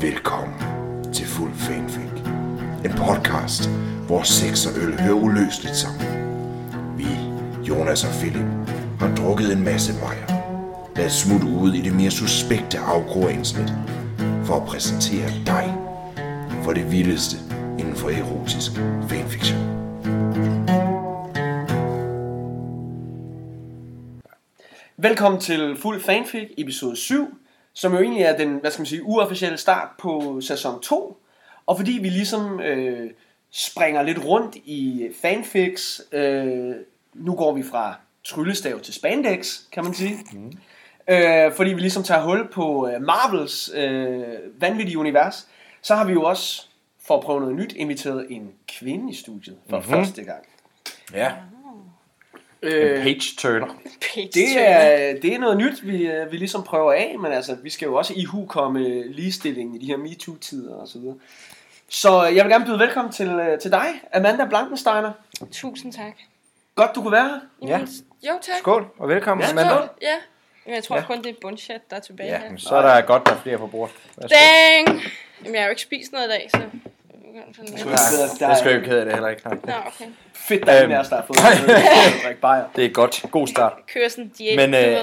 Velkommen til Fuld Fanfic. En podcast, hvor sex og øl hører uløseligt sammen. Vi, Jonas og Philip, har drukket en masse bajer. Lad os smutte ud i det mere suspekte afgrå for at præsentere dig for det vildeste inden for erotisk fanfiction. Velkommen til Fuld Fanfic, episode 7, som jo egentlig er den, hvad skal man sige, uofficielle start på sæson 2. Og fordi vi ligesom øh, springer lidt rundt i fanfics, øh, nu går vi fra tryllestav til spandex, kan man sige. Mm. Øh, fordi vi ligesom tager hul på øh, Marvels øh, vanvittige univers, så har vi jo også, for at prøve noget nyt, inviteret en kvinde i studiet for mm-hmm. første gang. Ja. Øh, Page turner. Det er, det er noget nyt, vi, øh, vi ligesom prøver af, men altså, vi skal jo også i hu komme ligestilling i de her MeToo-tider og så videre. Så jeg vil gerne byde velkommen til, øh, til dig, Amanda Blankensteiner. Tusind tak. Godt, du kunne være her. Ja. Jo, tak. Skål, og velkommen, Ja, Amanda. skål. Ja. Jamen, jeg tror Ja. kun, det er bunchat, der er tilbage Ja, her. men så er der godt, der er flere på bordet. Dang! Jamen, jeg har jo ikke spist noget i dag, så... Sådan lidt. Jeg skal jo ikke ked af det heller ikke. Nej. Nå, okay. Fedt, der er Øhm. noget. Drikke bajer. Det er godt. God start. Kører sådan en diæt, Men, øh.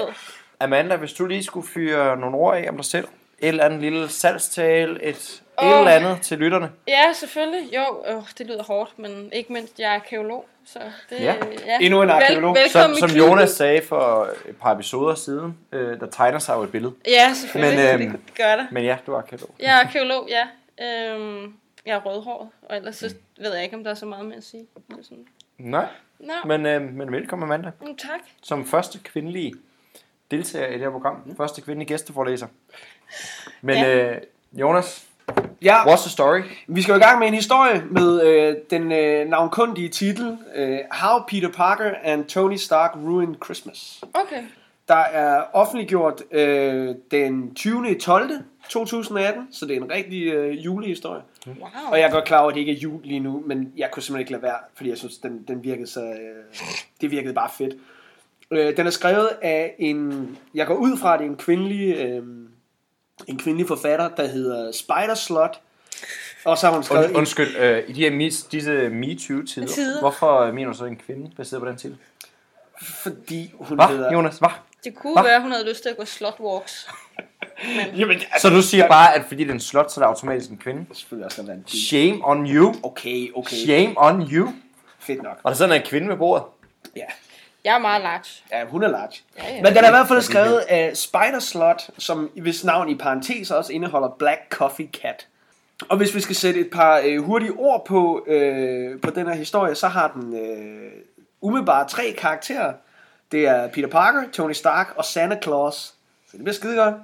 Amanda, hvis du lige skulle fyre nogle ord af om dig selv. Et eller andet lille salgstale, et Åh. et eller andet til lytterne. Ja, selvfølgelig. Jo, øh, det lyder hårdt, men ikke mindst, jeg er arkeolog. Så det, Ja. ja. Endnu en arkeolog. Vel, Som, som. Jonas sagde for et par episoder siden, øh, der tegner sig jo et billede. Ja, selvfølgelig. Men, øhm, det gør det. Men ja, du er arkeolog. Jeg er arkeolog, ja. Øhm, jeg er rødhåret, og ellers så ved jeg ikke, om der er så meget mere at sige. Det er Sådan. Nej, Nå, men, øh, men velkommen Amanda. mm, tak. Som første kvindelige deltager i det her program. Første kvindelige gæsteforelæser. Men Ja. øh, Jonas, Ja, what's the story? vi skal jo i gang med en historie med øh, den øh, navnkundige titel øh, How Peter Parker and Tony Stark Ruined Christmas. Okay. Der er offentliggjort øh, den 20. 12. 2018, så det er en rigtig øh, julehistorie. Wow. Og jeg er godt klar over, at det ikke er jul lige nu, men jeg kunne simpelthen ikke lade være, fordi jeg synes, den, den virkede så... Øh, det virkede bare fedt. Øh, den er skrevet af en... Jeg går ud fra, at det er en kvindelig, øh, en kvindelig forfatter, der hedder Spider Slot. Og så har hun skrevet... Und, undskyld, øh, i de her mis, disse MeToo-tider, Tider. hvorfor øh, mener du så en kvinde baseret på den titel? fordi hun Hvad, hedder... Jonas? Hvad? Det kunne Hva? være, hun havde lyst til at gå slotwalks. Jamen, altså, Så du siger bare, at fordi det er en slot, så er det automatisk en kvinde? selvfølgelig også en pige. Shame on you. Okay, okay. Shame on you. Fedt nok. Og der sådan er en kvinde ved bordet. Ja. Jeg er meget large. Ja, hun er large. Ja, ja. Men den er i hvert fald skrevet af Spider Slot, som hvis navn i parentes også indeholder Black Coffee Cat. Og hvis vi skal sætte et par øh, hurtige ord på, øh, på den her historie, så har den øh, umiddelbart tre karakterer. Det er Peter Parker, Tony Stark og Santa Claus. Så det bliver skide godt.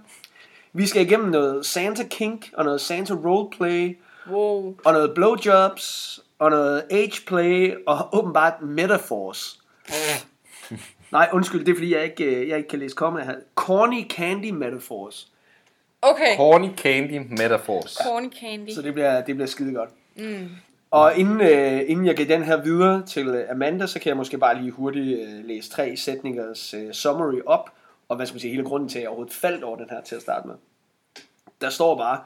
Vi skal igennem noget Santa Kink og noget Santa Roleplay Wow. og noget blowjobs og noget ageplay og åbenbart metaphors. Nej, undskyld, det er fordi, jeg ikke, øh, jeg ikke kan læse komme her. Corny candy metaphors. Okay. Corny candy metaphors. Corny candy. Så det bliver, det bliver skide godt. Mm. Og inden, øh, inden jeg giver den her videre til øh, Amanda, så kan jeg måske bare lige hurtigt øh, læse tre sætningers øh, summary op. Og hvad skal man sige, hele grunden til, at jeg overhovedet faldt over den her til at starte med. Der står bare,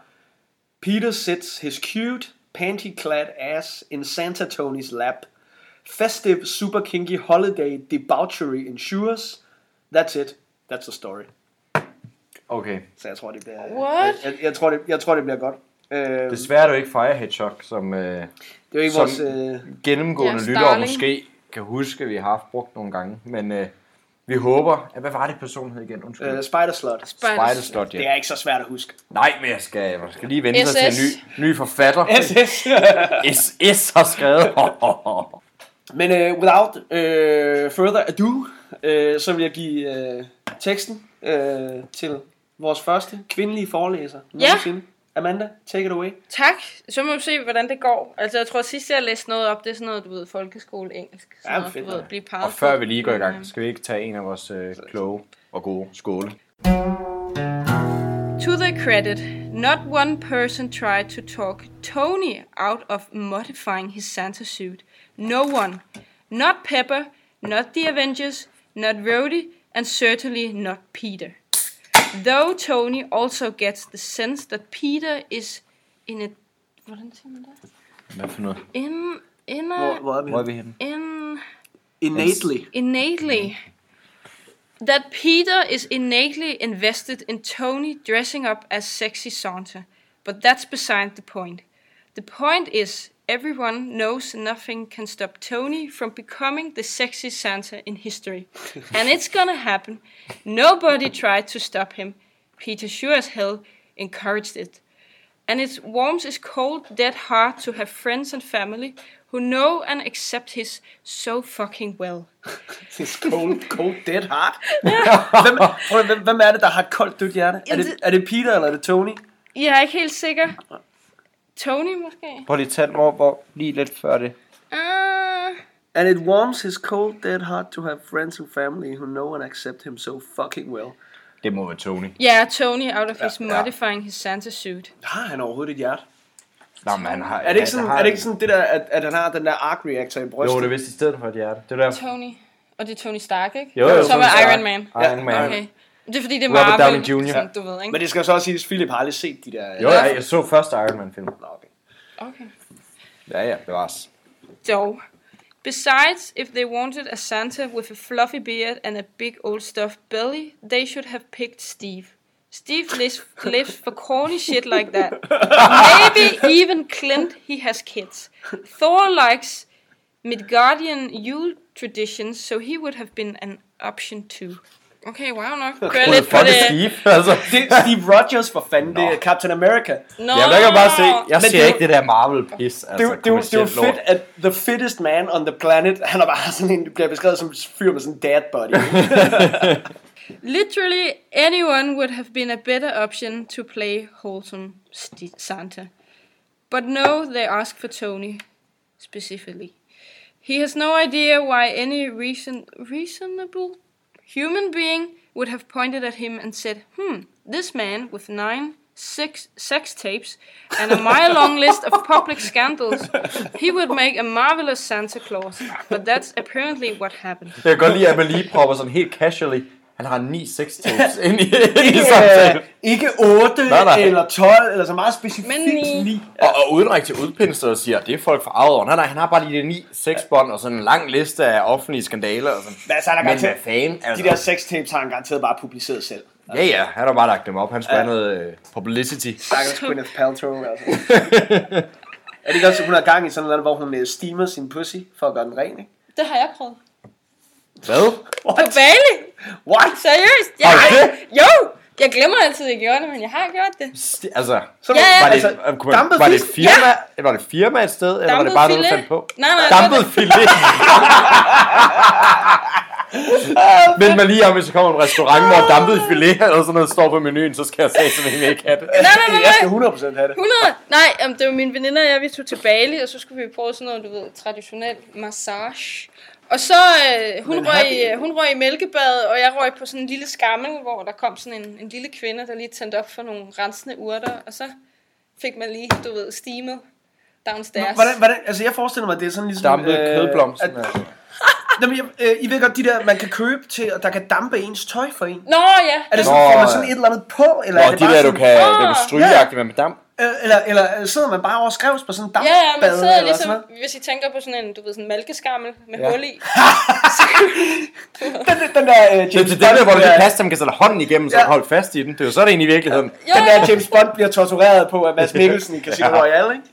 Peter sits his cute, panty-clad ass in Santa Tony's lap. Festive, super kinky holiday debauchery ensures. That's it. That's the story. Okay. Så jeg tror, det bliver... What? Jeg, jeg, jeg, tror, det, jeg tror, det bliver godt. Øh, Desværre er det jo ikke Fire Hedgehog, som øh, det er jo ikke som- vores... Øh, gennemgående Jeres lyttere måske kan huske, at vi har haft brugt nogle gange. Men øh, vi håber... Ja, hvad var det personen hed igen? Undskyld. øh, Spider Slot. Spider Slot, Det ja. er ikke så svært at huske. Nej, men jeg skal, jeg skal lige vente sig til SS. en ny, ny forfatter. SS. SS har skrevet. Men uh, without uh, further ado, uh, så vil jeg give uh, teksten uh, til vores første kvindelige forelæser. nogensinde. Amanda, take it away. Tak. Så må vi se, hvordan det går. Altså, jeg tror, sidst jeg læste noget op, det er sådan noget, du ved, folkeskole, engelsk. Sådan Ja, noget, fedt du ved, blive og før vi lige går i gang, øh, skal vi ikke tage en af vores øh, kloge og gode skåle. To their credit, not one person tried to talk Tony out of modifying his Santa suit. No one. Not Pepper, not the Avengers, not Rhodey, and certainly not Peter. Though Tony also gets the sense that Peter is in a... Hvordan siger man det? Hvad for noget? In... In Hvor, a... hvor er vi? Hvor er vi henne? In... Innately. innately that Peter is innately invested in Tony dressing up as sexy Santa, but that's beside the point. The point is everyone knows nothing can stop Tony from becoming the sexiest Santa in history. and it's gonna happen. Nobody tried to stop him. Peter sure as hell encouraged it. And it warms his cold, dead heart to have friends and family who know and accept his so fucking well. It's cold, cold dead heart. hvem, prøv, hvem, hvem er det, der har et koldt dødt hjerte? Er det, er det Peter, eller er det Tony? Jeg er ikke helt sikker. Tony måske? Prøv lige at tage den, hvor, hvor lige lidt før det. Uh, And it warms his cold dead heart to have friends and family who know and accept him so fucking well. Det må være Tony. ja, Tony out of his ja. modifying his Santa suit. Har han overhovedet et hjerte? Nå, men han har... Er det ikke sådan, har- er det, ikke sådan det der, at, at han har den der arc reactor i brystet? Jo, det er vist i stedet for et hjerte. Det er der. Tony. Og det er Tony Stark, ikke? Jo, jo, Som er. Iron Man. Iron Man. Okay. Det er fordi, det er Robert Marvel, Downey Jr. Sådan, du ved, ikke? Men det skal så også siges, at Philip har aldrig set de der... Jo, jeg, jeg så først Iron Man film. Nå, okay. Okay. Ja, ja, det var os. Dog. Besides, if they wanted a Santa with a fluffy beard and a big old stuffed belly, they should have picked Steve. Steve lives, lives for corny shit like that. Maybe even Clint, he has kids. Thor likes Midgardian Yule traditions, so he would have been an option too. Okay, wow nok. Kører lidt på det. Steve, altså. Det er Steve Rogers, for fanden. Det er Captain America. Nå, Ja, der kan bare se. Jeg Men ser det er ikke det der Marvel-pis. Det, Altså, det, er jo- det er jo fedt, at the fittest man on the planet, han er bare sådan en, bliver beskrevet som fyr med sådan en dad body. Literally anyone would have been a better option to play wholesome St- Santa. But no, they ask for Tony specifically. He has no idea why any reason reasonable human being would have pointed at him and said, "Hmm, this man with nine six sex tapes and a mile-long list of public scandals, he would make a marvelous Santa Claus." But that's apparently what happened. Jeg kan godt lide, at man lige propper sådan helt casually. Han har 9 sex tapes ind i, i Ikke, samtalen. øh, ikke 8 Nej, nej. eller 12, eller så meget specifikt Men ni. 9. Og, og uden rigtig til udpensler og siger, det er folk fra arvet over. Nej, nej, han har bare lige de 9 sexbånd og sådan en lang liste af offentlige skandaler. Og sådan. Men altså, han er Men hvad fanden? Altså, de der sextapes har han garanteret bare publiceret selv. Ja, ja, han har bare lagt dem op. Han skulle have noget øh, publicity. Stakkels Gwyneth Paltrow, altså. er det ikke også, hun har gang i sådan noget, hvor hun øh, steamer sin pussy for at gøre den ren, ikke? Det har jeg prøvet. Hvad? På Bali? What? Seriøst? Jeg Har du har, det? jo! Jeg glemmer altid, at jeg gjorde det, men jeg har gjort det. Sti- altså, Så, Ja, ja, var det, altså, øh, kunne man, dampet var det firma, ja. var det et firma et sted, eller var det Dampet bare noget, du fandt på? Nej, nej, Dampet det filet. Men man lige om, hvis der kommer en restaurant, hvor dampet filet eller sådan noget står på menuen, så skal jeg sige, så ikke have det. Nej, nej, nej, Jeg skal nej. 100% have det. 100? Nej, um, det var mine veninder og jeg, vi tog til Bali, og så skulle vi prøve sådan noget, du ved, traditionel massage. Og så, øh, hun, røg, i- hun røg i mælkebad, og jeg røg på sådan en lille skammel, hvor der kom sådan en, en lille kvinde, der lige tændte op for nogle rensende urter, og så fik man lige, du ved, steamet downstairs. Hvordan, hvordan, altså jeg forestiller mig, at det er sådan ligesom... Dampet kødblomsten. At, altså. jamen, jeg, øh, I ved godt, de der, man kan købe til, og der kan dampe ens tøj for en. Nå, ja. Er det Nå, sådan, får man ja. sådan et eller andet på, eller er Nå, det de bare der, du sådan, kan, Ah, du kan strygeagtigt med damp. Øh, eller, eller sidder man bare over og skrevs på sådan en Ja, ja, dampbad, man sidder eller ligesom, sådan noget? hvis I tænker på sådan en, du ved, sådan en malkeskammel med Ja. hul i. Den, den der Det er James til den der, hvor Bond du kan bliver, passe, man kan sætte hånden igennem, så Ja. du holder fast i den. Det er jo så det egentlig i virkeligheden. Jo, den der James Bond bliver tortureret på af Mads Mikkelsen i Casino Ja. Royale, ikke?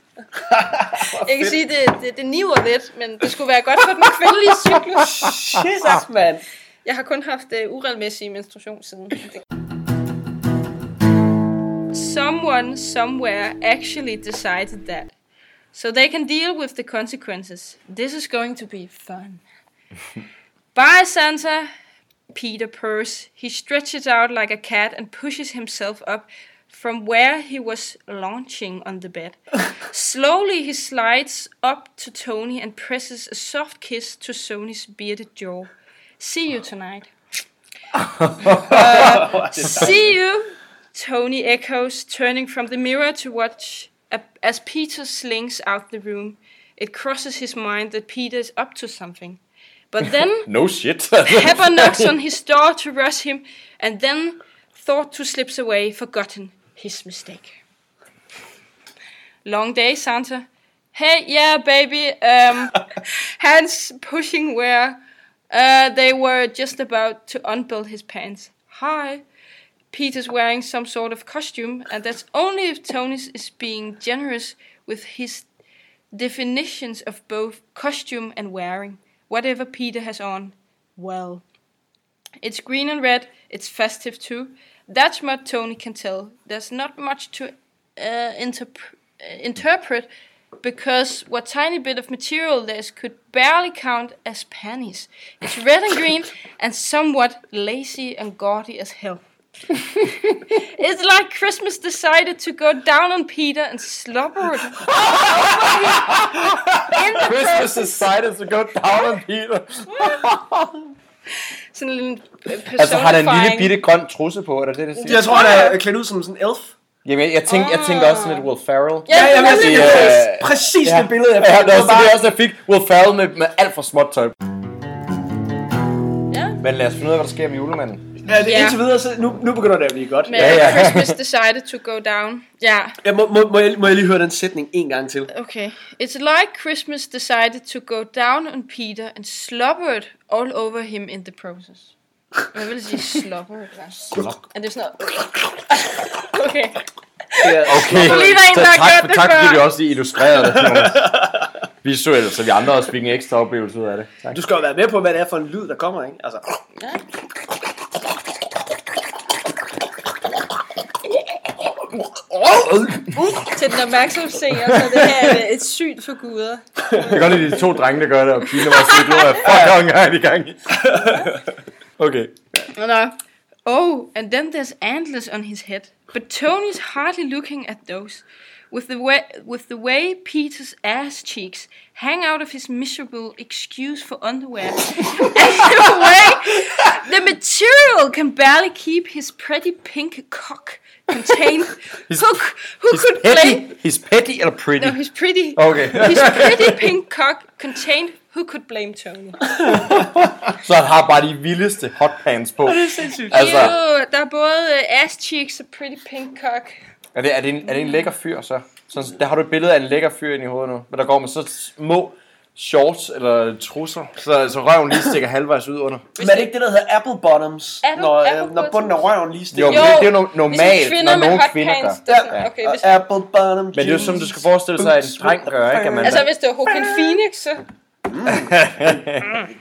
jeg kan sige, det, det, det niver lidt, men det skulle være godt for den kvindelige cyklus. Shit, mand. Jeg har kun haft uh, uregelmæssig menstruation siden. Someone somewhere actually decided that. So they can deal with the consequences. This is going to be fun. Bye, Santa. Peter purrs. He stretches out like a cat and pushes himself up from where he was launching on the bed. Slowly, he slides up to Tony and presses a soft kiss to Sony's bearded jaw. See you tonight. Uh, See you, Tony echoes, turning from the mirror to watch as Peter slings out the room. It crosses his mind that Peter is up to something. But then No shit. Pepper knocks on his door to rush him, and then thought to slips away, forgotten his mistake. Long day, Santa. Hey, yeah, baby. Um, hands pushing where uh, they were just about to unbuild his pants. Hi. Peter's wearing some sort of costume, and that's only if Tony is being generous with his definitions of both costume and wearing. Whatever Peter has on, well. It's green and red, it's festive too. That's what Tony can tell. There's not much to uh, interp- interpret because what tiny bit of material there is could barely count as panties. It's red and green and somewhat lacy and gaudy as hell. it's like Christmas decided to go down on Peter and slobbered in the Christmas decided to go down on Peter. Sådan en lille øh, Altså har han en lille personifying. bitte grøn trusse på, eller det er det, siger? Jeg tror, han er klædt ud som sådan en elf. Jamen, jeg, jeg, tænkte, jeg tænkte også sådan lidt Will Ferrell. Ja, Ja, jeg er er øh, præcis Ja. det billede, jeg Ja, fik. det er også var det, jeg også jeg fik. Will Ferrell med, med alt for småt tøj. Ja. Men lad os finde ud af, hvad der sker med julemanden. Ja, det, Ja. indtil videre, så nu, nu begynder det at blive godt. Men Ja, ja. Christmas decided to go down. Ja, Jeg må, må, må, jeg, må jeg lige høre den sætning en gang til? okay. It's like Christmas decided to go down on Peter and slobbered all over him in the process. Jeg vil sige slobbered. ja. Er det sådan noget? Okay. Det er, Okay, der har tak, tak før. fordi du også illustrerede det visuelt, så vi andre også fik en ekstra oplevelse ud af det. Tak. du skal jo være med på, hvad det er for en lyd, der kommer, ikke? Altså, Ja. Til den opmærksomme seer, så det her er et syn for guder. Jeg kan godt lide de to drenge, der gør det, og pigen var sådan lidt, fuck, gang i gang. Okay. No. Oh, and then there's antlers on his head. But Tony's hardly looking at those. With the way, with the way Peter's ass cheeks hang out of his miserable excuse for underwear, and the way the material can barely keep his pretty pink cock contained, who, c- who He's could blame? petty, he's petty eller pretty? No, his pretty, Okay. his pretty pink cock contained. Who could blame Tony? Så han har bare de vildeste hotpants på. det er sindssygt. Altså, Jo, der er både uh, ass cheeks og pretty pink cock. er det, er, det en, er det en lækker fyr så? så? Der har du et billede af en lækker fyr ind i hovedet nu, men der går med så små shorts eller trusser, så, så røven lige stikker halvvejs ud under. Men er det ikke det, der hedder apple bottoms? Apple- når, øh, apple når bunden af røven lige Jo, stikker? men det, det er jo no- normalt, kvinder når nogle kvinder gør. Ja, okay, hvis- apple bottom Men det er jo som du skal forestille sig, at en dreng gør, ikke? Man, Altså, hvis det var Joaquin Phoenix, så...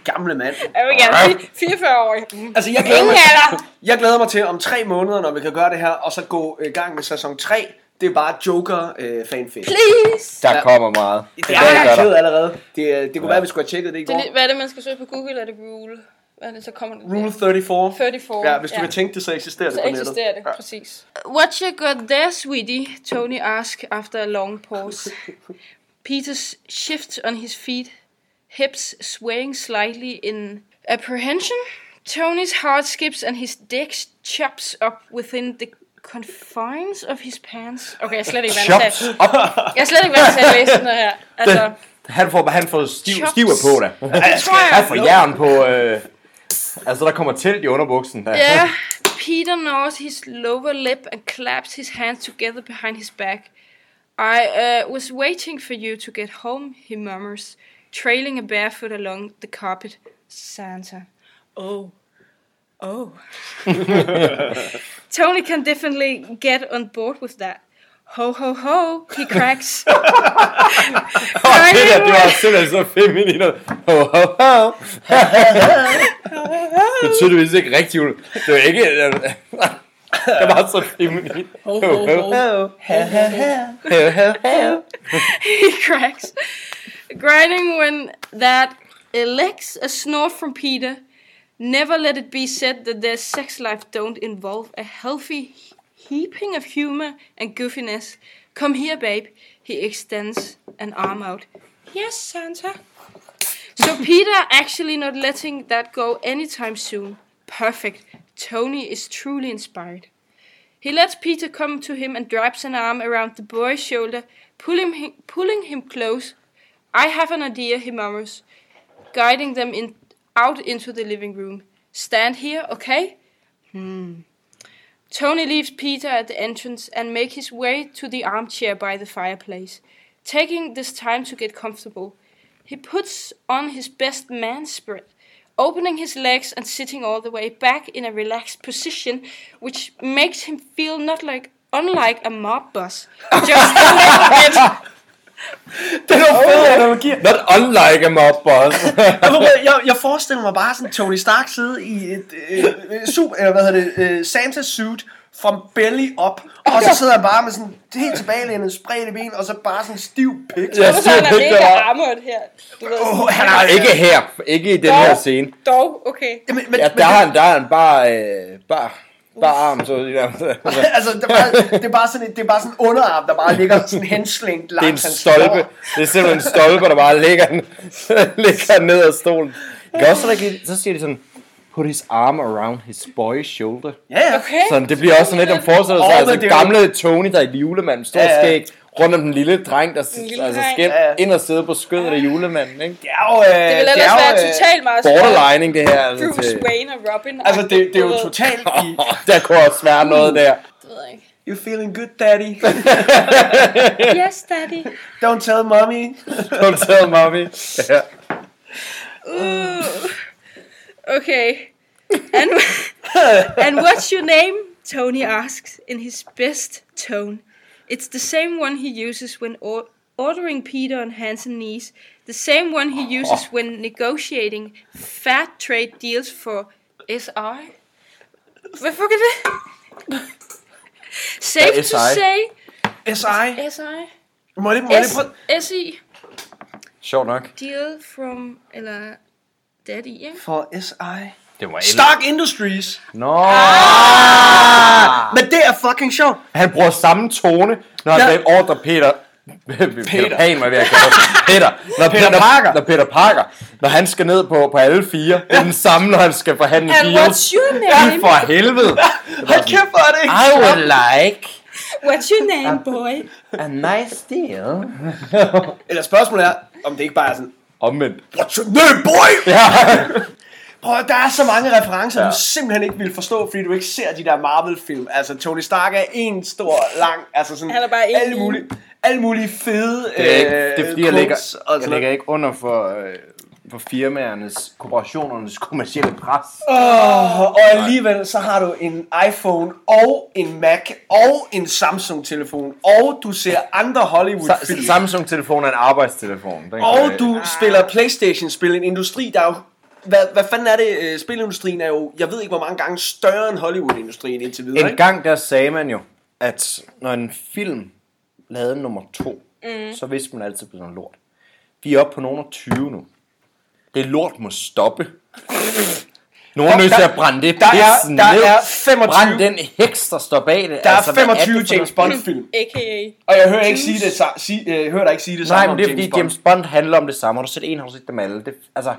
Gamle mand. Jeg vil gerne sige 44 år. Mm. Altså, jeg glæder, Ingen mig, alder. jeg glæder mig til om tre måneder, når vi kan gøre det her, og så gå i gang med sæson 3. Det er bare Joker øh, fanfic. Please. der kommer meget. Det Det er jeg ked allerede. Det, øh, det kunne være, at vi skulle have tjekket det i Det er går. lidt, hvad er det, man skal søge på Google? Er det Rule? Hvad er det, så kommer det? Rule 34. 34. Ja, hvis du kan tænke det, så eksisterer det Så på nettet. eksisterer det, Ja. præcis. What you got there, sweetie? Tony asked after a long pause. Peter's shifts on his feet, hips swaying slightly in apprehension. Tony's heart skips and his dick chops up within the confines of his pants. Okay, jeg er slet ikke vant Chops til. op. Jeg er slet ikke vant til at læse sådan noget her. Altså, Han får, han får stiv, Chops. stiver på da. det tror jeg. Han får jern på... Øh, altså, der kommer telt i underbuksen. Der. Yeah, Peter gnaws his lower lip and claps his hands together behind his back. I uh, was waiting for you to get home, he murmurs, trailing a barefoot along the carpet. Santa. Oh. Oh. Tony can definitely get on board with that. Ho ho ho, he cracks. Og det der, det var simpelthen så feminin. Ho, ho, ho. det er tydeligvis ikke rigtig jul. Det var ikke... Det var så feminin. Ho, ho, ho. Ho, ho, ho. he cracks, grinding when that elects a snort from Peter. Never let it be said that their sex life don't involve a healthy heaping of humor and goofiness. Come here, babe. He extends an arm out. Yes, Santa. So Peter actually not letting that go anytime soon. Perfect. Tony is truly inspired. He lets Peter come to him and wraps an arm around the boy's shoulder, pulling him, pulling him close. I have an idea, he murmurs, guiding them in, out into the living room. Stand here, okay? Hmm. Tony leaves Peter at the entrance and makes his way to the armchair by the fireplace. Taking this time to get comfortable, he puts on his best man spirit, opening his legs and sitting all the way back in a relaxed position, which makes him feel not like unlike a mob boss, just a little bit. Det er jo fedt analogier. Not unlike a mob boss. Jeg, jeg, forestiller mig bare sådan Tony Stark sidde i et øh, øh, super, eller hvad hedder det, øh, Santa suit from belly up, og så sidder han bare med sådan helt tilbagelænet spredte ben, og så bare sådan stiv pik. Ja, Så han er mega var- armored her. Du ved, sådan. han Nej, ikke her. Ikke i den Dog. her scene. Dog, okay. Jamen, men, Ja, men, der har han, der har han bare, øh, bare, bare arm, så det er altså, det er, bare, det er bare sådan et, det er bare sådan en underarm, der bare ligger sådan henslængt Det er en langs stolpe. lår. Det er simpelthen en stolpe, der bare ligger, ligger ned ad stolen. Det kan også ikke, så siger de sådan, put his arm around his boy's shoulder. Ja, ja. Okay. Sådan, det bliver også sådan lidt om forestiller sig, Åh, altså er gamle Tony, der er et julemand, stor ja. skæg, rundt om den lille dreng, der s- En lille altså skal Ja, ja. ind og sidde på skødet af julemanden, ikke? Det er jo... Øh, Det vil ellers er være jo, øh, totalt meget Borderlining, det her. Altså, Bruce til, Wayne og Robin. Altså, det, det er jo totalt i... der kunne også være noget der. Det ved jeg ikke. You feeling good, daddy? Yes, daddy. Don't tell mommy. Don't tell mommy. Ja. Ooh. Okay. And, and what's your name? Tony asks in his best tone. It's the same one he uses when or- ordering Peter on hands and knees, the same one he uses when negotiating fat trade deals for SR. Hvad fuck er det? Safe Hvad to SI? say, S.I. SI. Må jeg lige, må jeg lige S- SI. Sjovt nok. Deal from, eller daddy, ikke? For S.I. Det var Stark Industries. Nå. Men det er fucking sjovt. Han bruger samme tone, når han Ja. ja. ordrer Peter... Peter Pan, hvad jeg? Peter. Når Peter Peter, Parker. Når Peter Parker. Når han skal ned på, på alle fire. Det er den samme, når han skal forhandle And deals. what's your name? for helvede. Hold kæft, hvor det I would like What's your name, boy? a nice deal. Eller spørgsmålet er, om det ikke bare er sådan... Omvendt. What's your name, boy? Ja. Prøv, der er så mange referencer, ja. Du simpelthen ikke vil forstå, fordi du ikke ser de der Marvel-film. Altså, Tony Stark er en stor, lang, altså sådan... Han er bare en alle mulige, alle mulige fede Det er, ikke, det er øh, fordi, jeg ligger, jeg ligger ikke under for, øh, for firmaernes, korporationernes kommercielle pres. Åh, og alligevel så har du en iPhone og en Mac og en Samsung-telefon, og du ser andre Hollywood-film. Sa- Samsung-telefon er en arbejdstelefon. Den kan Og jeg- du spiller Playstation-spil, en industri, der er jo... Hvad, hvad fanden er det? øh, Spilindustrien er jo, jeg ved ikke hvor mange gange større end Hollywood-industrien indtil videre, En ikke? gang der sagde man jo, at når en film lavede nummer to, mm. så vidste man altid, at det blev noget lort. Vi er oppe på nogen af 20 nu. Det lort må stoppe. Nogen er nødt til at brænde det der er- der ned. er 25 Brænd den heks, der står bag det. Der er altså, hvad 25 det for James? Bond-film. A.k.a. Og jeg hører ikke sige det, sige, jeg hører dig ikke sige det Nej, samme men om det er fordi Bond. James Bond handler om det samme. Har du set en, har du set dem alle? Det, altså,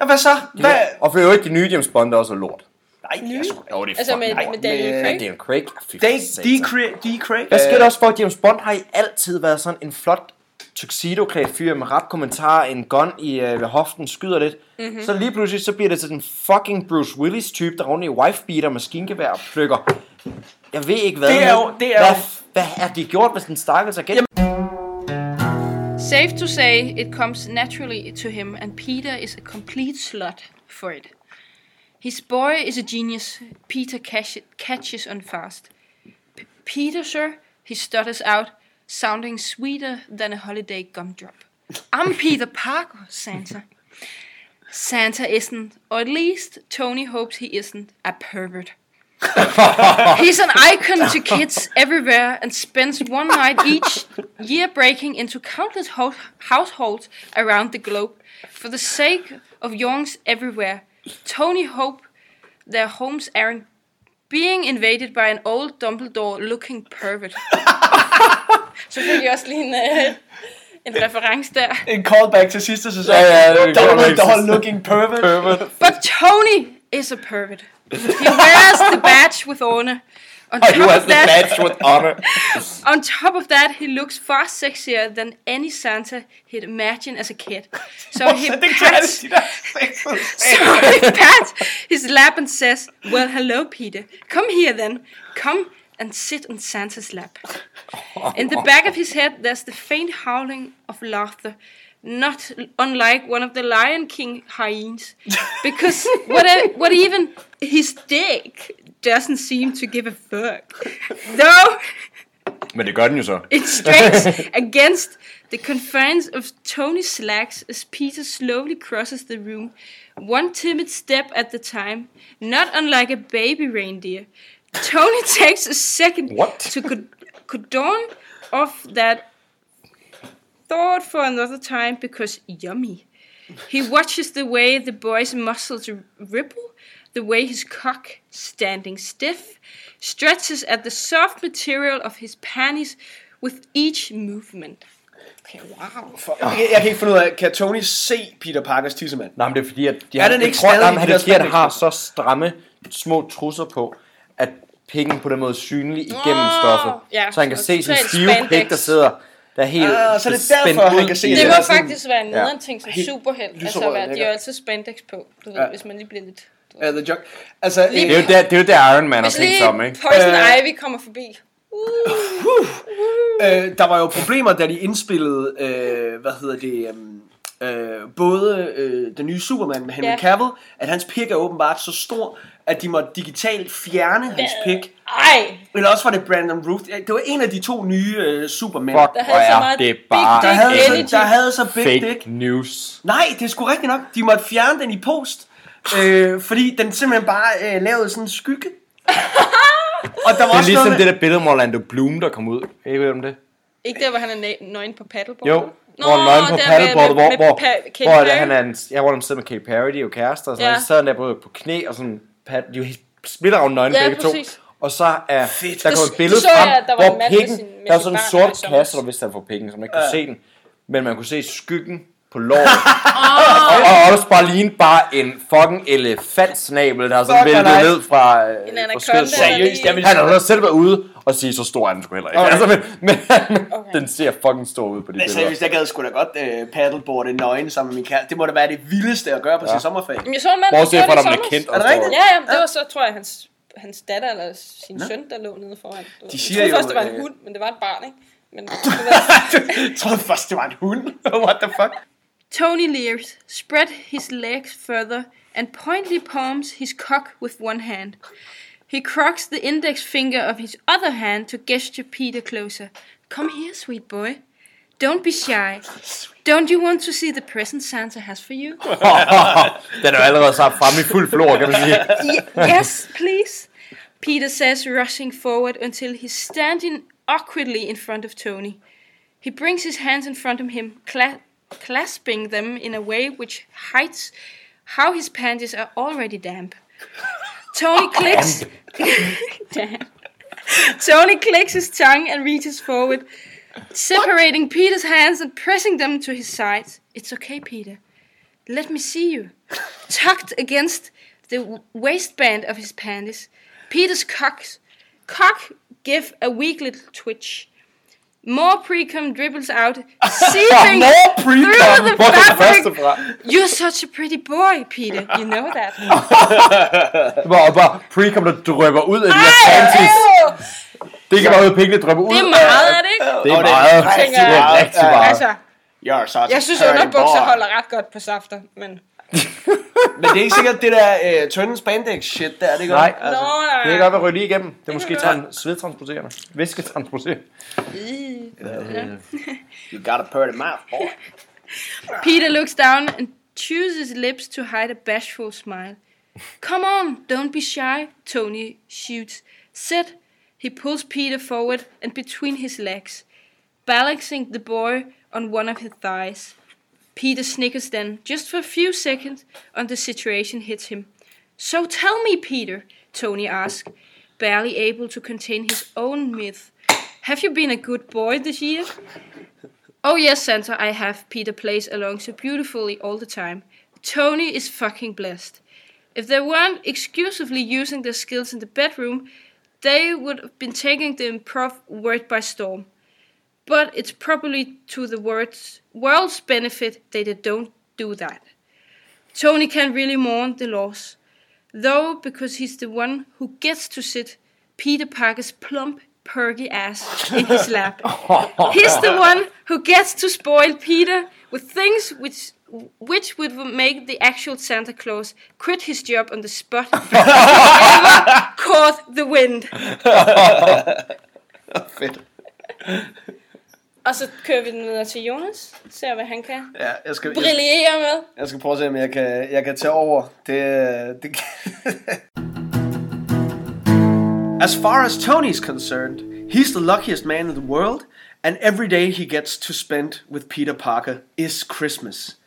Ja, hvad så? Hvad? Og for øvrigt, de nye James Bond er også lort. Nej, det er sgu da- Jo, det er Altså med, fucking med. Daniel med- Craig. Daniel Craig. Fy satan. D. Craig. D. Craig. Hvad sker der også for, at James Bond har i altid været sådan en flot tuxedo-klædt fyr med rap kommentarer, en gun i øh, ved hoften, skyder lidt. Mhm. Mm-hmm. Så lige pludselig så bliver det til den fucking Bruce Willis type, der rundt i wife-beater, maskingevær og plukker. Jeg ved ikke hvad. Det er jo- det er hvad, jo- hvad er de gjort med den stakkels agent? Safe to say, it comes naturally to him, and Peter is a complete slut for it. His boy is a genius. Peter catch- catches on fast. P- Peter, sir, he stutters out, sounding sweeter than a holiday gumdrop. I'm Peter Parker, Santa. Santa isn't, or at least Tony hopes he isn't, a pervert. He's an icon to kids everywhere and spends one night each year breaking into countless ho- households around the globe. For the sake of youngs everywhere, Tony hope their homes aren't being invaded by an old Dumbledore-looking pervert. Selvfølgelig også lige en, øh, en reference der. En callback til sidste sæson. Ja, ja, det er til doll looking pervert. Pervert. But Tony is a pervert. He wears the badge with honor On Oh, top of the that, badge with honor. on top of that, he looks far sexier than any Santa he'd imagine as a kid. So he pats, so he pats his lap and says, "Well, hello, Peter. Come here then. Come and sit on Santa's lap." In the back of his head, there's the faint howling of laughter, not unlike one of the Lion King hyenas, because what, e- what even his dick doesn't seem to give a fuck. Though Men det gør den jo så. it strains against the confines of Tony's slacks as Peter slowly crosses the room, one timid step at the time, not unlike a baby reindeer. Tony takes a second What? to co- cordon off that thought for another time because yummy. He watches the way the boy's muscles ripple, the way his cock, standing stiff, stretches at the soft material of his panties with each movement. Okay, wow. For, jeg, jeg kan ikke finde ud af, kan Tony se Peter Parkers tissemand? Nej, men det er fordi, at de Er har, den jeg ikke tror, de han der siger, at han har så stramme små trusser på, at pikken på den måde er synlig igennem Åh, stoffet. ja, så han kan se sin stive pik, der sidder der er helt Ah, så er det spændt derfor, han kan se det. Det er må sådan- faktisk være en Ja. nederen ting som Helt superheld. Altså, hvad, de har altid spandex på, du ved, Ja. hvis man lige bliver lidt... Ja, The Junk. Altså, Lige- Det er jo der, det er jo der Iron Man har tænkt sig om, ikke? Poison Øh, Ivy kommer forbi. øh, der var jo problemer, da de indspillede, øh, hvad hedder det, øh, øh, både øh, den nye Superman med Henry Ja. Cavill, at hans pik er åbenbart så stor, at de måtte digitalt fjerne hans pik. Ej, Eller også var det Brandon Ruth. Det var en af de to nye øh, Superman. Fuck, Der hvor havde så meget det big bare der, havde så, energy. der havde så big fake dick. news. Nej, det er sgu rigtigt nok. De måtte fjerne den i post. Øh, fordi den simpelthen bare øh, lavede sådan en skygge. Og der var Det er også ligesom noget det der billede med Orlando Bloom, der kom ud. Ikke ved om det? ikke der, hvor han er nøgen på paddleboard. Jo, Nå, hvor nøgen på der paddleboardet, med- hvor, med hvor, Pa- hvor Perry. han er en, ja, hvor han sidder med Katy Perry, de er jo kærester, og så Ja. ja. sad han der på, på knæ, og sådan, pad, de er jo helt splitteravne nøgne Ja, begge to. præcis. Og så er, Fedt. der Det- kom et det billede så jeg, frem, at der var hvor med pikken, sin- med der var sådan en sort kasse, der vidste han for pikken, så man ikke kunne se den. Men man kunne se skyggen på låret. og, og også bare lignede bare en fucking elefantsnabel, der har sådan væltet nice. ned fra, øh, fra skødet. Seriøst, jeg vil Han har så selv været ude og sige, så stor er den sgu heller ikke. Okay. Altså, men, men Okay. den ser fucking stor ud på de Men billeder. seriøst, jeg gad sgu da godt øh, paddleboarde nøgen sammen med min kæreste. Det må da være det vildeste at gøre på ja. sin sommerferie. Men jeg så en mand, der Bortset gjorde fra, i man er sommer. kendt. Er det og rigtigt? Ja, ja, det var så, tror jeg, hans, hans datter eller sin søn, der lå nede foran. De jeg siger troede jo, først, det var en øh, hund, men det var et barn, ikke? Men jeg troede først, det var en hund. What the fuck? Tony leers, spread his legs further, and pointedly palms his cock with one hand. He crocks the index finger of his other hand to gesture Peter closer. Come here, sweet boy. Don't be shy. Don't you want to see the present Santa has for you? Den er jo allerede sat frem i fuld flor, kan man sige. Ye- yes, please. Peter says, rushing forward until he's standing awkwardly in front of Tony. He brings his hands in front of him, cla- clasping them in a way which hides how his panties are already damp. Tony clicks. Damn. Tony clicks his tongue and reaches forward, separating Peter's hands and pressing them to his sides. It's okay, Peter. Let me see you. Tucked against the waistband of his panties, Peter's cocks, cock give a weak little twitch. More precum dribbles out, seeping More pre-cum. through the det fabric. fra? You're such a pretty boy, Peter. You know that. Hvor bare pre-cum, der drøber ud af de her panties. Det kan bare ud, pengene drøber ud. Det er meget, er det ikke? Det er det er meget. Det er rigtig meget. Altså, jeg synes, underbukser holder ret godt på safter, men... Men det er ikke sikkert det der øh, tynde spandex shit der, er det ikke? Nej. Altså, Nå, nej. Det kan godt være ryddet lige igennem. Det er måske tran- svedtransporterende. Væsketransporterende. You got a pretty mouth, boy. Peter looks down and chews his lips to hide a bashful smile. Come on, don't be shy, Tony shoots. Sit. He pulls Peter forward and between his legs, balancing the boy on one of his thighs. Peter snickers then, just for a few seconds, and the situation hits him. So tell me, Peter, Tony asks, barely able to contain his own myth. Have you been a good boy this year? Oh yes, Santa, I have. Peter plays along so beautifully all the time. Tony is fucking blessed. If they weren't exclusively using their skills in the bedroom, they would have been taking the improv word by storm. But it's probably to the words, world's benefit that they don't do that. Tony can really mourn the loss, though, because he's the one who gets to sit Peter Parker's plump, perky ass in his lap. He's the one who gets to spoil Peter with things which which would make the actual Santa Claus quit his job on the spot if he ever caught the wind. Fedt. Og så kører vi den videre til Jonas. Ser hvad han kan Ja, jeg skal, jeg, brillere med. jeg skal prøve at se, om jeg kan, jeg kan tage over. Det, det As far as Tony's concerned, he's the luckiest man in the world, and every day he gets to spend with Peter Parker is Christmas.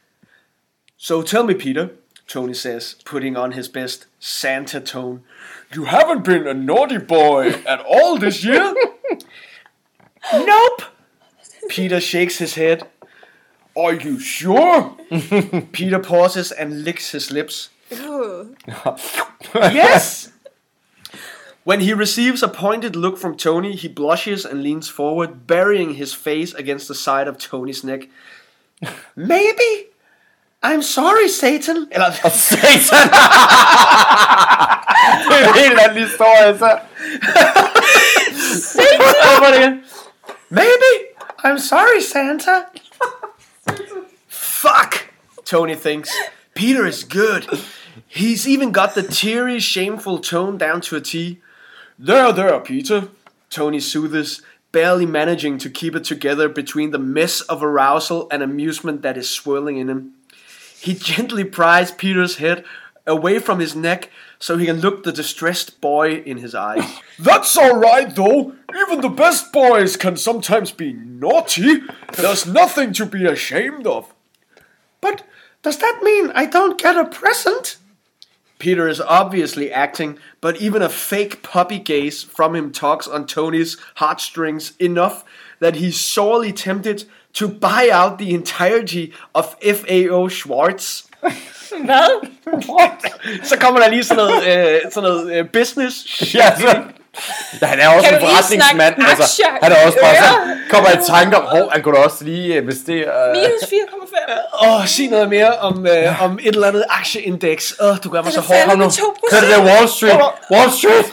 So tell me, Peter, Tony says, putting on his best Santa tone. You haven't been a naughty boy at all this year? nope. Peter shakes his head. Are you sure? Peter pauses and licks his lips. yes! When he receives a pointed look from Tony, he blushes and leans forward, burying his face against the side of Tony's neck. Maybe? I'm sorry, Satan. Eller, Satan! det er en helt anden historie, så. Igen. Maybe? I'm sorry, Santa. Fuck, Tony thinks. Peter is good. He's even got the teary, shameful tone down to a T. There, there, Peter. Tony soothes, barely managing to keep it together between the mess of arousal and amusement that is swirling in him. He gently pries Peter's head away from his neck so he can look the distressed boy in his eyes. That's alright though. Even the best boys can sometimes be naughty. There's nothing to be ashamed of. But does that mean I don't get a present? Peter is obviously acting, but even a fake puppy gaze from him tugs on Tony's heartstrings enough that he's sorely tempted to buy out the entirety of FAO Schwartz. Hvad? Så kommer der lige sådan noget, øh, sådan noget øh, business Ja, så. Ja, han er også Kan en forretningsmand. Altså, han er også bare sådan, kommer i tanker, hov, han kunne da også lige investere. øh, Minus 4,5. Åh, oh, sig noget mere om, øh, om et eller andet aktieindeks. Åh, oh, du gør mig så hård. nu. med 2 Hør det der Wall Street. Wall Street.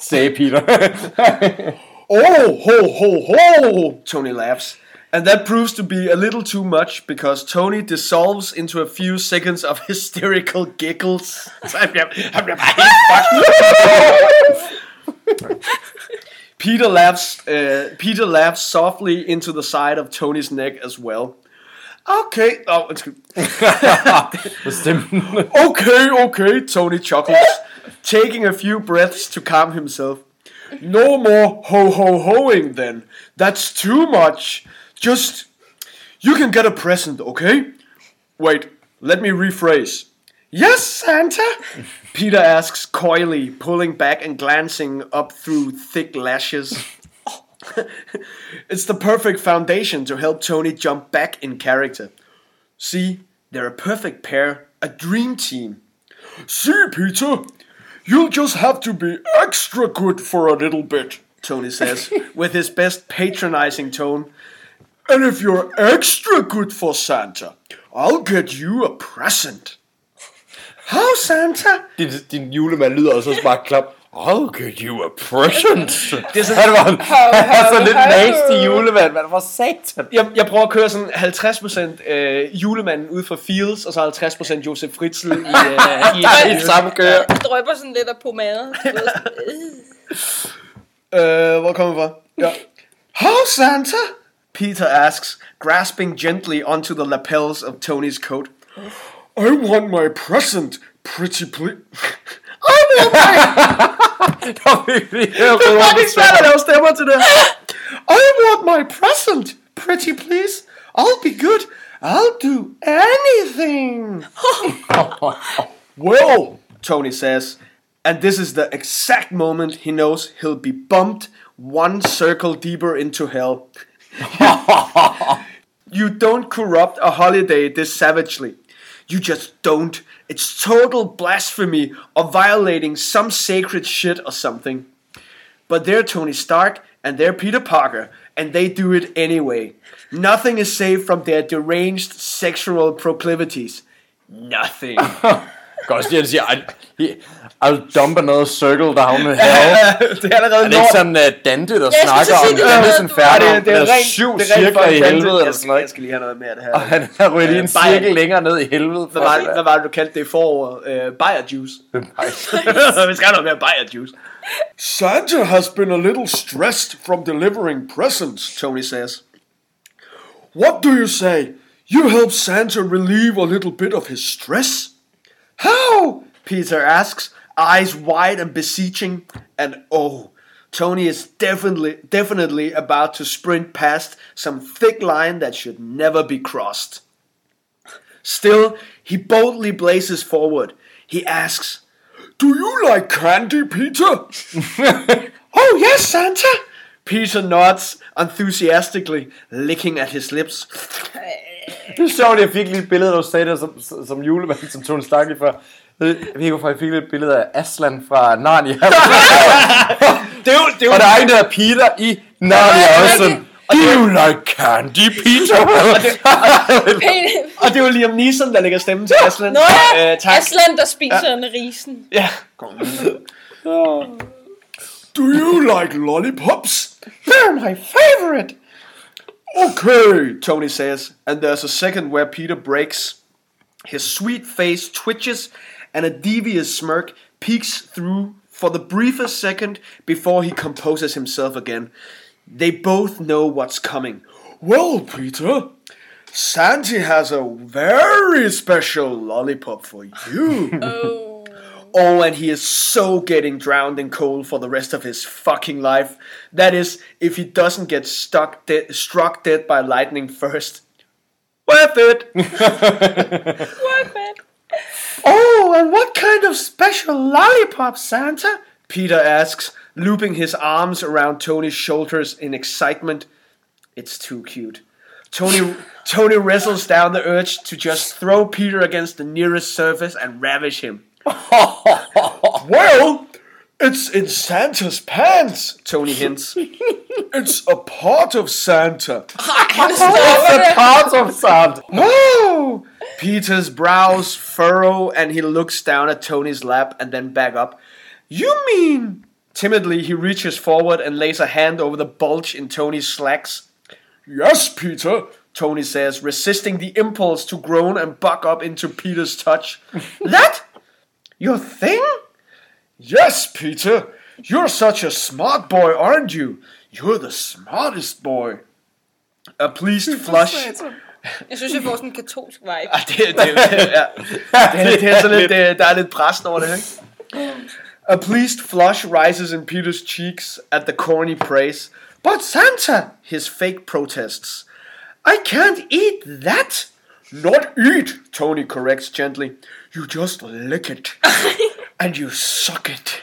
Sagde Peter. Oh, ho, ho, ho! Tony laughs. And that proves to be a little too much because Tony dissolves into a few seconds of hysterical giggles. Så han bliver, han bliver bare helt fucked. Peter laughs. Uh, Peter laughs softly into the side of Tony's neck as well. Okay. Oh. Okay, okay, Tony chuckles, taking a few breaths to calm himself. No more ho ho hoing then. That's too much. Just. You can get a present, okay? Wait, let me rephrase. Yes, Santa? Peter asks coyly, pulling back and glancing up through thick lashes. it's the perfect foundation to help Tony jump back in character. See, they're a perfect pair, a dream team. See, Peter, you'll just have to be extra good for a little bit, Tony says, with his best patronizing tone. And if you're extra good for Santa, I'll get you a present. How, Santa? Din, din julemand lyder også bare klap. I'll get you a present. Det er sådan- han var, han er sådan lidt nasty julemand. Hvad for satan? Jeg, jeg prøver at køre sådan 50% øh, julemanden ud fra Fields, og så 50% Josef Fritzl i, øh, i, I samme køre. Jeg drøber sådan lidt af pomade. Øh. Øh, hvor kommer vi fra? Ja. How, Santa? Peter asks, grasping gently onto the lapels of Tony's coat. I want my present, pretty please. I want my... Det var virkelig Det fucking svært at lave stemmer til det. I want my present, pretty please. I'll be good. I'll do anything. well, Tony says, and this is the exact moment he knows he'll be bumped one circle deeper into hell. You don't corrupt a holiday this savagely. You just don't. It's total blasphemy or violating some sacred shit or something. But they're Tony Stark and they're Peter Parker, and they do it anyway. Nothing is safe from their deranged sexual proclivities. Nothing. Godt, så siger, I, I'll dump another circle down in hell. det er allerede Er det ikke sådan uh, Dante, der skulle snakker om det lyder- Inferno? Ja, det, det er rent, syv det er cirkler i helvede, Jeg sådan skal, jeg skal lige have noget mere af det her. Og han har ryddet en Øh, Bayern. cirkel længere ned i helvede. Hvad var, det, hvad var det, du kaldte det foråret? Uh, Bayer juice. Vi skal have noget mere Bayer juice. Santa has been a little stressed from delivering presents, Tony says. What do you say? You help Santa relieve a little bit of his stress? How? Peter asks, eyes wide and beseeching. And oh, Tony is definitely definitely about to sprint past some thick line that should never be crossed. Still, he boldly blazes forward. He asks, Do you like candy, Peter? oh, yes, Santa. Peter nods enthusiastically, licking at his lips. Det er sjovt, jeg fik lige et billede, da du sagde det som, som julemand, som Tony Stark lige før. Jeg fik jo faktisk et billede af Aslan fra Narnia. Det er jo, det er jo, og der er en, der er Peter i Narnia også Do you like candy, Peter? og det er jo Liam Neeson, der lægger stemmen til Aslan. Nå ja, Øh, tak. Aslan, der spiser en risen. Ja. Do you like lollipops? They're my favorite. Okay, Tony says, and there's a second where Peter breaks. His sweet face twitches, and a devious smirk peeks through for the briefest second before he composes himself again. They both know what's coming. Well, Peter, Santy has a very special lollipop for you. Oh. Oh, and he is so getting drowned in coal for the rest of his fucking life. That is, if he doesn't get stuck dead, struck dead by lightning first. Worth it. Work it. Oh, and what kind of special lollipop, Santa? Peter asks, looping his arms around Tony's shoulders in excitement. It's too cute. Tony Tony wrestles down the urge to just throw Peter against the nearest surface and ravish him. well, it's in Santa's pants, Tony hints. it's a part of Santa. Parts of sand. Whoa! Peter's brows furrow and he looks down at Tony's lap and then back up. You mean? Timidly, he reaches forward and lays a hand over the bulge in Tony's slacks. Yes, Peter, Tony says, resisting the impulse to groan and buck up into Peter's touch. that? Your thing? Yes, Peter. You're such a smart boy, aren't you? You're the smartest boy. A pleased flush. Jeg synes, jeg får sådan en katolsk vibe. Ej, det, er- det, er- det, er- ja. det, det er sådan lidt, det, der er lidt pres over det, ikke? A pleased flush rises in Peter's cheeks at the corny praise. But Santa, his fake protests. I can't eat that. Not eat, Tony corrects gently. You just lick it. and you suck it.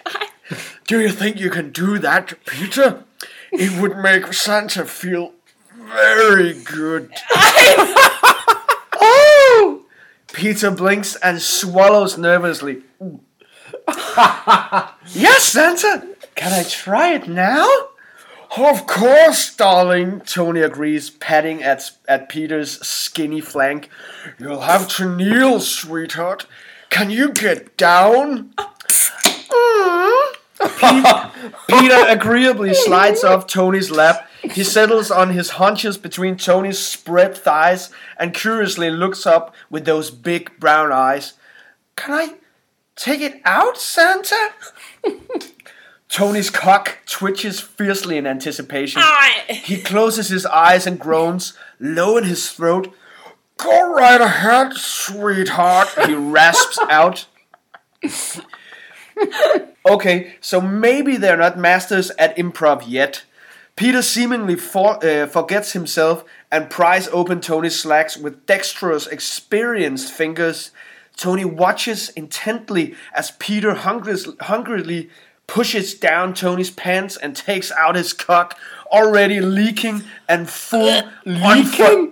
Do you think you can do that, Peter? It would make Santa feel very good. oh! Peter blinks and swallows nervously. yes, Santa! Can I try it now? Of course, darling, Tony agrees, patting at, at Peter's skinny flank. You'll have to kneel, sweetheart. Can you get down? Mm. Peter agreeably slides off Tony's lap. He settles on his haunches between Tony's spread thighs and curiously looks up with those big brown eyes. Can I take it out, Santa? Tony's cock twitches fiercely in anticipation. He closes his eyes and groans, low in his throat. Go right ahead, sweetheart, he rasps out. Okay, so maybe they're not masters at improv yet. Peter seemingly for, uh, forgets himself and pries open Tony's slacks with dexterous, experienced fingers. Tony watches intently as Peter hungrily pushes down Tony's pants and takes out his cock, already leaking and full. leaking.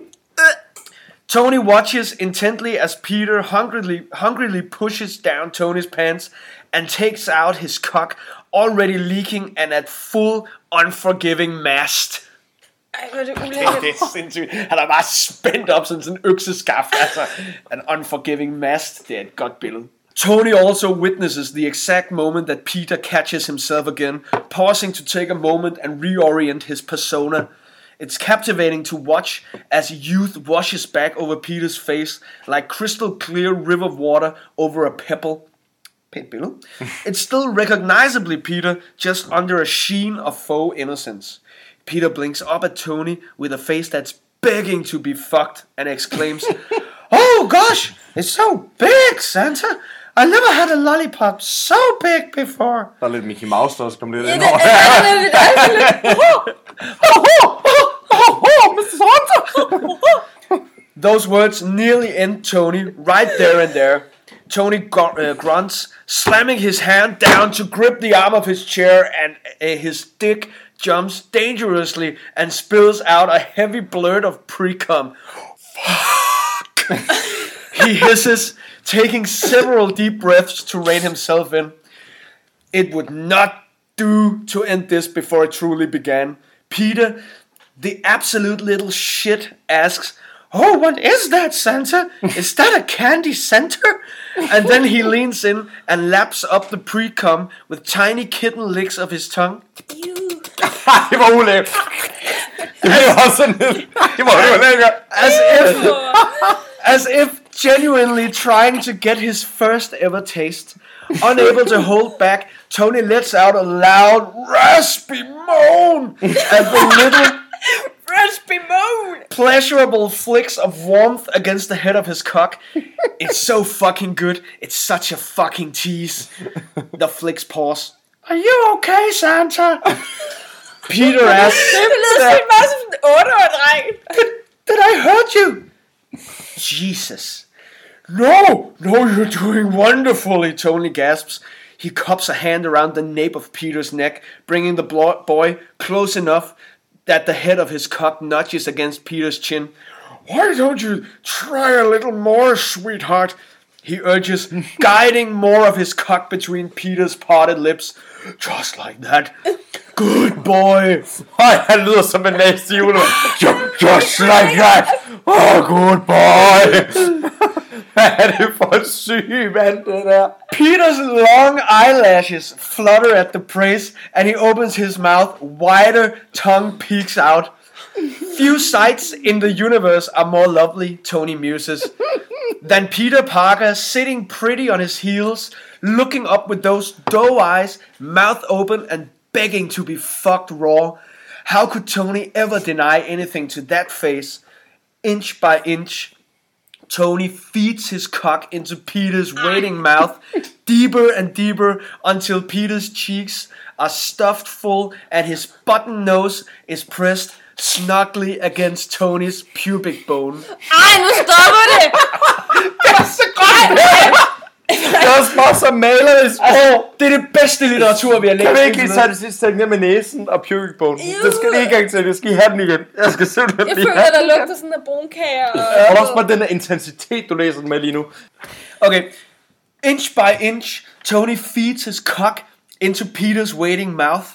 Tony watches intently as Peter hungrily, hungrily pushes down Tony's pants and takes out his cock, already leaking and at full unforgiving mast. Ej, hvor er det Det ulækkert. er sindssygt. Han er bare spændt op som sådan en økseskaft. Altså, an unforgiving mast. Det er et godt billede. Tony also witnesses the exact moment that Peter catches himself again, pausing to take a moment and reorient his persona. It's captivating to watch as youth washes back over Peter's face like crystal clear river water over a pebble. It's still recognizably Peter, just under a sheen of faux innocence. Peter blinks up at Tony with a face that's begging to be fucked and exclaims, Oh gosh, it's so big, Santa! I never had a lollipop so big before. Der er lidt Mickey Mouse, der også kom lidt Ja, ind det, over. det, det, det, det, det, Those words nearly end Tony right there and there. Tony gr- uh, grunts, slamming his hand down to grip the arm of his chair, and uh, his dick jumps dangerously and spills out a heavy blurt of pre cum. Fuck! he hisses, taking several deep breaths to rein himself in. It would not do to end this before it truly began. Peter, the absolute little shit, asks, Oh, what is that, Santa? Is that a candy center? And then he leans in and laps up the pre cum with tiny kitten licks of his tongue. Det var ulækkert. Det var også sådan lidt. Det var ulækkert. As if, as if genuinely trying to get his first ever taste. Unable to hold back, Tony lets out a loud, raspy moan at the little Raspy moan. pleasurable flicks of warmth against the head of his cock. It's so fucking good. It's such a fucking tease. The flicks pause. Are you okay, Santa? Peter asks, Det lyder sygt meget som en 8-årig dreng. Did I hurt you? Jesus. No, no, you're doing wonderfully, Tony gasps. He cups a hand around the nape of Peter's neck, bringing the boy close enough that the head of his cock nudges against Peter's chin. Why don't you try a little more, sweetheart? He urges, guiding more of his cock between Peter's parted lips. Just like that. Good boy. Ej, han lyder som en næste julemand. Ju- Just like that. Oh, good boy. Hvad er det for syg mand, det der? Peter's long eyelashes flutter at the praise, and he opens his mouth wider, tongue peeks out. Few sights in the universe are more lovely, Tony muses, than Peter Parker sitting pretty on his heels, looking up with those doe eyes, mouth open, and begging to be fucked raw. How could Tony ever deny anything to that face? Inch by inch, Tony feeds his cock into Peter's waiting mouth, deeper and deeper until Peter's cheeks are stuffed full and his button nose is pressed snugly against Tony's pubic bone. Ej, nu stopper det. Så godt! Det er også bare så malerisk. Altså, det er det bedste litteratur, vi har læst. Kan vi ikke lige tage det sidste sætning med næsen og pubic-bogen? Ew. Det skal lige gang til. Jeg skal have den igen. Jeg skal simpelthen Jeg lige føler, have der lugter sådan af brunkager. Og, Og også bare den der intensitet, du læser den med lige nu. Okay. Inch by inch, Tony feeds his cock into Peter's waiting mouth,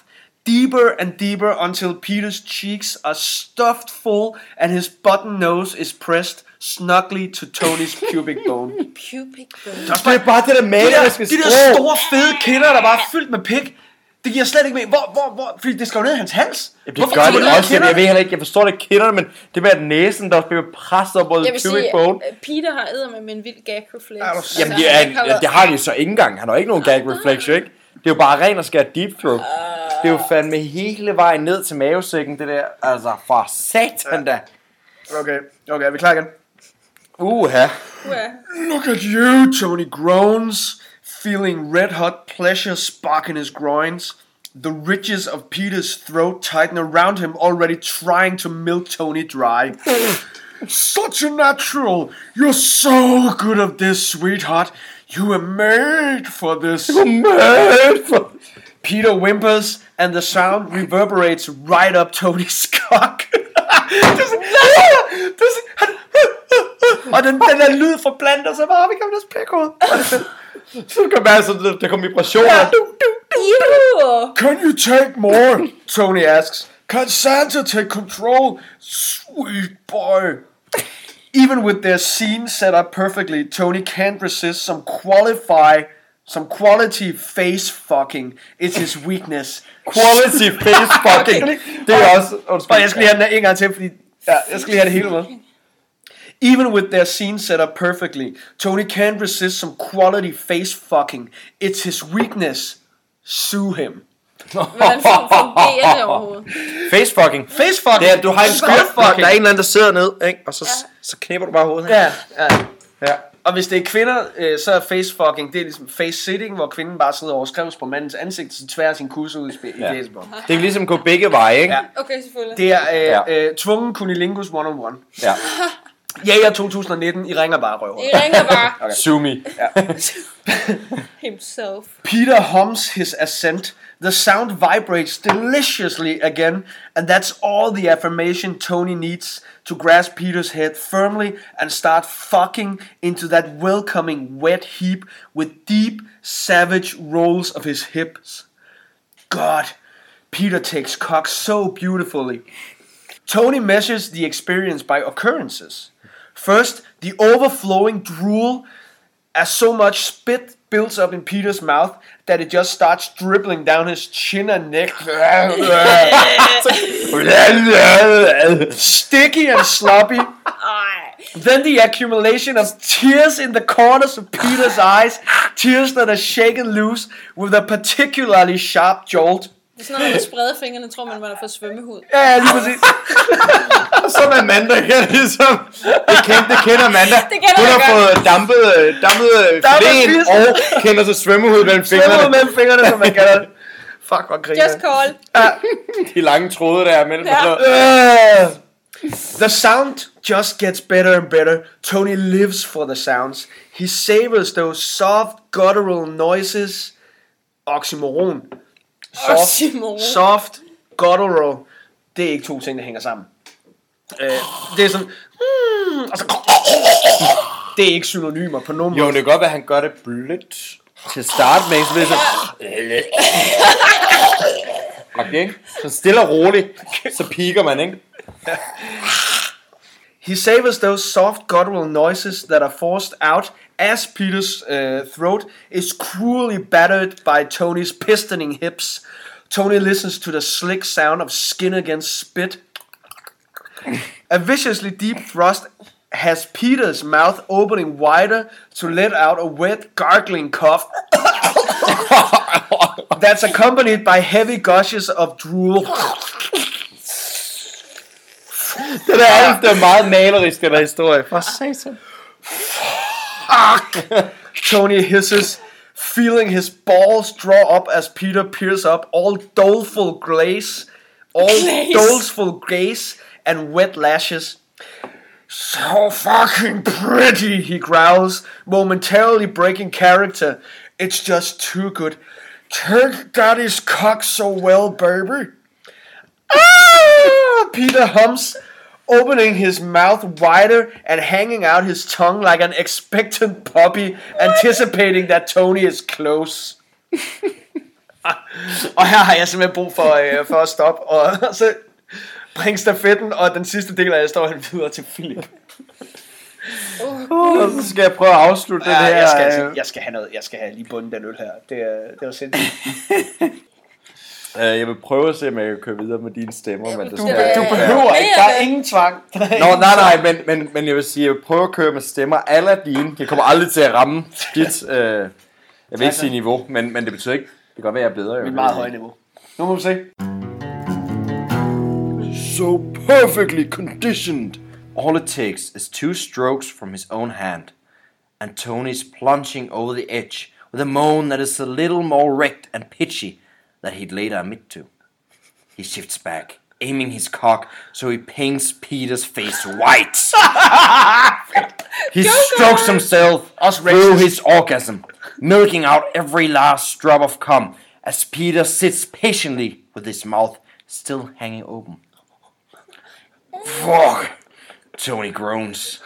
deeper and deeper until Peter's cheeks are stuffed full and his button nose is pressed snugly to Tony's pubic bone. pubic bone. Det er også Det er bare det der de der, maleriske de der store fede kinder, der bare er fyldt med pik. Det giver slet ikke med. Hvor, hvor, hvor? Fordi det skal jo ned i hans hals. Det gør det også. Jeg, jeg ved heller ikke, jeg forstår det ikke kinderne, men det med at næsen, der bliver presset op mod vil sige, pubic bone. at Peter har æder med en vild gag reflex. Altså, Jamen, det, er, ja, det har de så ikke engang. Han har ikke nogen gag reflex, jo ikke? Det er jo bare ren og skær deep throat. Det er jo fandme hele vejen ned til mavesækken, det der. Altså, for satan da. Okay, okay, er vi klar igen? Uha. Uha. Look at you, Tony groans, feeling red hot pleasure spark in his groins. The ridges of Peter's throat tighten around him, already trying to milk Tony dry. Such a natural! You're so good at this, sweetheart. You were made for this. Mad for... Peter whimpers, and the sound reverberates right up Tony's cock. This- this- han- Og den, den der lyd forplanter sig bare op igennem deres pækhoved. Så kan man altså, der, der kommer vibrationer. Ja. Du, du, du. Ew. Can you take more? Tony asks. Can Santa take control? Sweet boy. Even with their scene set up perfectly, Tony can't resist some qualify, some quality face fucking. It's his weakness. Quality face fucking. Det er også... Undskyld. Og jeg skal lige have den en gang til, fordi ja, jeg skal lige have det hele med. Even with their scene set up perfectly, Tony can't resist some quality face fucking. It's his weakness. Sue him. Hvordan fun- fungerer det overhovedet? Face fucking. Face fucking. Det er, du har en skrub, der er en eller anden, der sidder ned, ikke? og så, så knipper du bare hovedet. Ja, ja. ja. Og hvis det er kvinder, øh, så er face fucking, det er ligesom face sitting, hvor kvinden bare sidder og overskrives på mandens ansigt, så tværer sin kusse ud i, sp- Ja. i. Det kan ligesom gå begge veje, ikke? Ja. Okay, selvfølgelig. Det er øh, Ja. øh, tvungen kunilingus one on one. Ja. Jager 2019, I ringer bare røver. I ringer bare Sue me. himself. Peter hums his assent. The sound vibrates deliciously again, and that's all the affirmation Tony needs to grasp Peter's head firmly and start fucking into that welcoming wet heap with deep, savage rolls of his hips. God, Peter takes cock so beautifully. Tony measures the experience by occurrences. First, the overflowing drool as so much spit builds up in Peter's mouth that it just starts dribbling down his chin and neck. Sticky and sloppy. Then the accumulation of tears in the corners of Peter's eyes, tears that are shaken loose with a particularly sharp jolt. Det er sådan noget, når man spreder fingrene, tror man, man har fået svømmehud. Ja, lige præcis. Og så er Amanda kan ligesom... Det kender, det kender Amanda. Det kender Hun har godt. fået dampet, dampet Dampet filen fisk. og kender sig svømmehud mellem fingrene. mellem fingrene, som man kalder det. Fuck, hvor griner. Just call. De lange tråde der mellem. Ja. Ja. Uh, the sound just gets better and better. Tony lives for the sounds. He savors those soft guttural noises. Oxymoron. Soft, soft guttural. Det er ikke to ting, der hænger sammen. Uh, det er sådan... Mm, og så, det er ikke synonymer på nogen Jo, måde. det kan godt være, at han gør det blødt til start med, så det sådan... Okay? Så stille og roligt, så piker man, ikke? He savors those soft guttural noises that are forced out as Peter's uh, throat is cruelly battered by Tony's pistoning hips. Tony listens to the slick sound of skin against spit. A viciously deep thrust has Peter's mouth opening wider to let out a wet, gargling cough that's accompanied by heavy gushes of drool. Er, er meget malerisk, den der historie. For satan. Tony hisses, feeling his balls draw up as Peter peers up, all doleful glaze, all Glaze. doleful grace and wet lashes. So fucking pretty, he growls, momentarily breaking character. It's just too good. Take daddy's cock so well, baby. Peter hums, opening his mouth wider and hanging out his tongue like an expectant puppy, anticipating that Tony is close. og her har jeg simpelthen brug for, øh, for at stoppe, og så bringe stafetten og den sidste del af historien videre til Philip. Og så skal jeg prøve at afslutte Ja, den her. jeg, skal, altså, øh, jeg skal have noget, jeg skal have lige bunden den øl her. Det er, det var sindssygt. øh, jeg vil prøve at se, om jeg kan køre videre med dine stemmer. Men det Du, skal du behøver mere ikke, der er ingen tvang. Der er Nå, ingen nej, nej, men, men, men jeg vil sige, jeg vil prøve at køre med stemmer alle dine. Jeg kommer aldrig til at ramme dit, øh, jeg vil ikke sige niveau, men, men det betyder ikke, det kan godt være, jeg er bedre. jo. Mit meget høje niveau. Nu må vi se. So perfectly conditioned. All it takes is two strokes from his own hand, and Tony's plunging over the edge with a moan that is a little more wrecked and pitchy than he'd later admit to. He shifts back, aiming his cock so he paints Peter's face white. he strokes himself Us through racist. his orgasm, milking out every last drop of cum as Peter sits patiently with his mouth still hanging open. Fuck! Tony groans,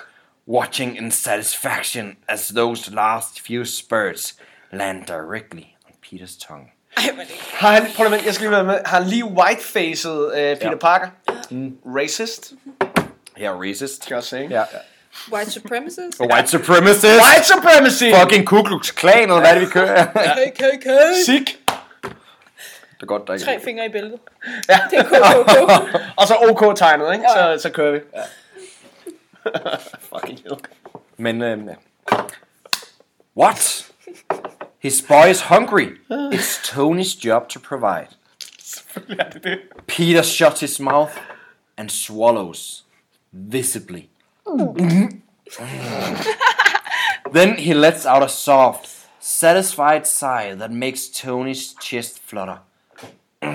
watching in satisfaction as those last few spurts land directly on Peters tongue. Ej, det Har han, prøv lige, jeg skal lige være med. Har han lige whitefaced uh, Peter Ja. Parker? Racist, Her racist. skal jeg også sige. Ja. White supremacist. White supremacist. White supremacy! Fucking Ku Klux Klan, eller hvad er det, vi kører? det KKK. Sick! er godt, der ikke Tre fingre i bæltet. Ja. Det er KKK. Og så OK-tegnet, ikke? Ja. Så, så kører vi. Ja. Fucking hell. Men, øhm, ja. What? His boy is hungry. It's Tony's job to provide. Ja, det er det. Peter shuts his mouth and swallows, visibly. then he lets out a soft, satisfied sigh that makes Tony's chest flutter.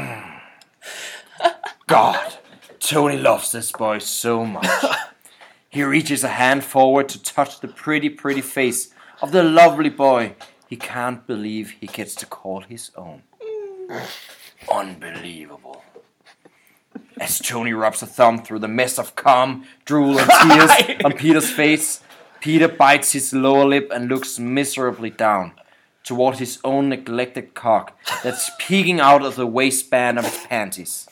God, Tony loves this boy so much. He reaches a hand forward to touch the pretty, pretty face of the lovely boy he can't believe he gets to call his own. Unbelievable. As Tony rubs a thumb through the mess of cum, drool, and tears on Peter's face, Peter bites his lower lip and looks miserably down toward his own neglected cock that's peeking out of the waistband of his panties.